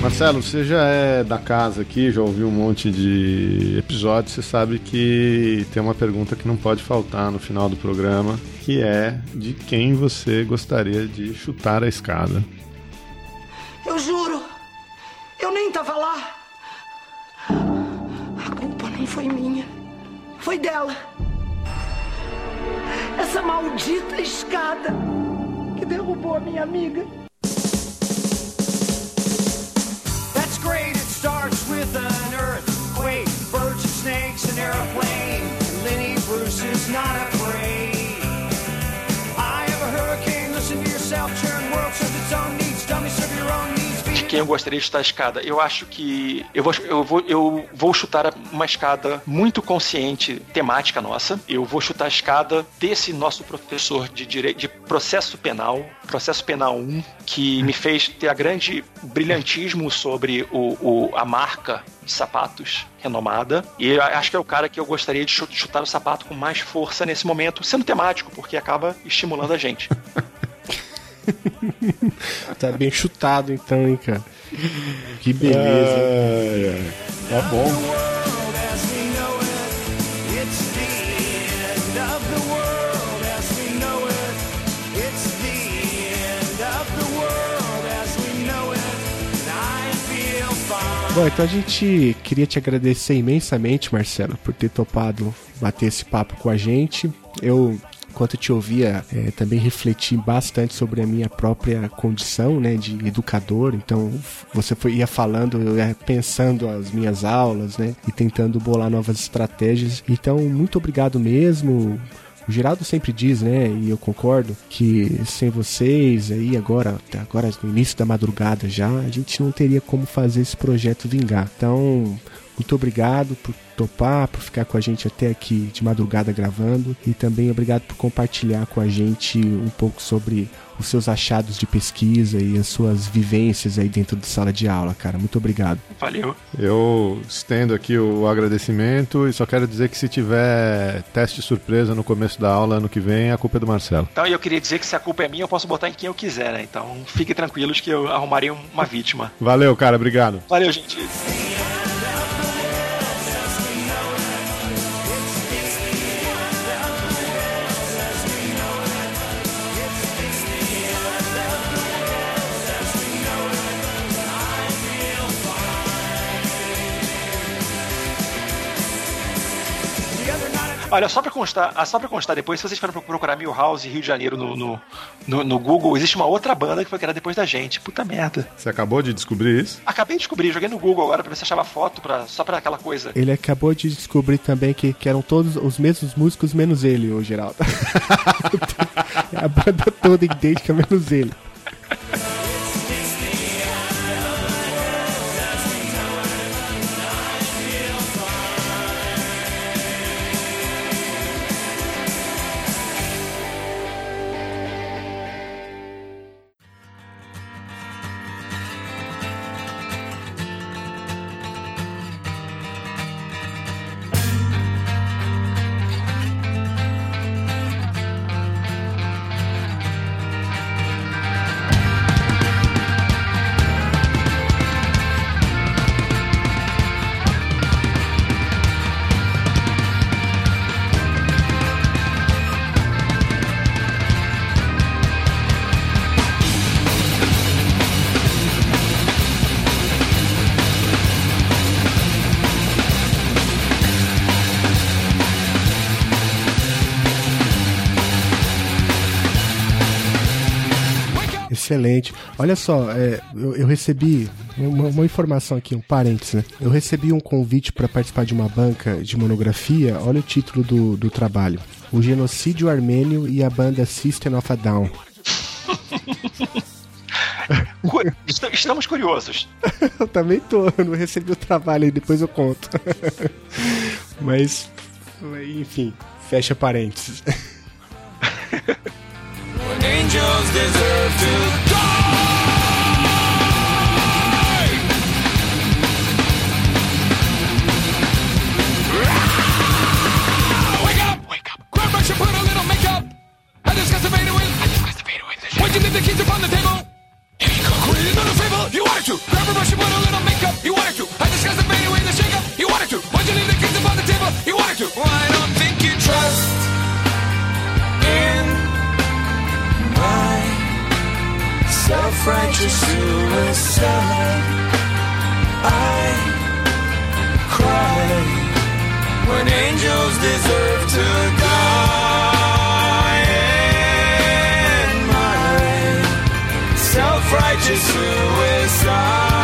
Marcelo, você já é da casa aqui, já ouviu um monte de episódios, você sabe que tem uma pergunta que não pode faltar no final do programa, que é de quem você gostaria de chutar a escada. Eu juro, eu nem tava lá. A não foi minha, foi dela. Essa maldita escada que derrubou a minha amiga. That's great, it starts with an earthquake, birds and snakes, an airplane. Lenny Bruce is not afraid. Quem eu gostaria de chutar a escada? Eu acho que eu vou, eu vou, eu vou chutar uma escada muito consciente, temática nossa. Eu vou chutar a escada desse nosso professor de direito, de processo penal, processo penal 1, que me fez ter a grande brilhantismo sobre o, o- a marca de sapatos renomada. E acho que é o cara que eu gostaria de chu- chutar o sapato com mais força nesse momento, sendo temático, porque acaba estimulando a gente. Tá bem chutado então, hein, cara. Que beleza. hein? Tá bom. Bom, então a gente queria te agradecer imensamente, Marcelo, por ter topado bater esse papo com a gente. Eu, enquanto te ouvia, eh, também refleti bastante sobre a minha própria condição, né, de educador. Então, você foi, ia falando, eu ia pensando as minhas aulas, né, e tentando bolar novas estratégias. Então, muito obrigado mesmo. O Geraldo sempre diz, né, e eu concordo, que sem vocês aí agora, agora no início da madrugada já, a gente não teria como fazer esse projeto vingar. Então, muito obrigado por topar, por ficar com a gente até aqui de madrugada gravando e também obrigado por compartilhar com a gente um pouco sobre os seus achados de pesquisa e as suas vivências aí dentro de sala de aula, cara. Muito obrigado. Valeu. Eu estendo aqui o agradecimento e só quero dizer que se tiver teste surpresa no começo da aula ano que vem, a culpa é do Marcelo. Então eu queria dizer que se a culpa é minha, eu posso botar em quem eu quiser, né? Então fiquem tranquilos que eu arrumarei uma vítima. Valeu, cara, obrigado. Valeu, gente. Olha, só pra constar, ah, só pra constar depois, se vocês forem procurar Milhouse Rio de Janeiro no, no, no, no Google, existe uma outra banda que foi criada depois da gente. Puta merda. Você acabou de descobrir isso? Acabei de descobrir, joguei no Google agora pra ver se achava foto pra, só pra aquela coisa. Ele acabou de descobrir também que, que eram todos os mesmos músicos, menos ele, o Geraldo. a banda toda idêntica, menos ele. Excelente. Olha só, é, eu, eu recebi uma, uma informação aqui, um parênteses, né? Eu recebi um convite para participar de uma banca de monografia. Olha o título do, do trabalho: O Genocídio Armênio e a banda System of a Down. Estamos curiosos. Eu também tô, eu não recebi o trabalho aí, depois eu conto. Mas, enfim, fecha parênteses. Angels deserve to self-righteous suicide. I cry when angels deserve to die. In my self-righteous suicide,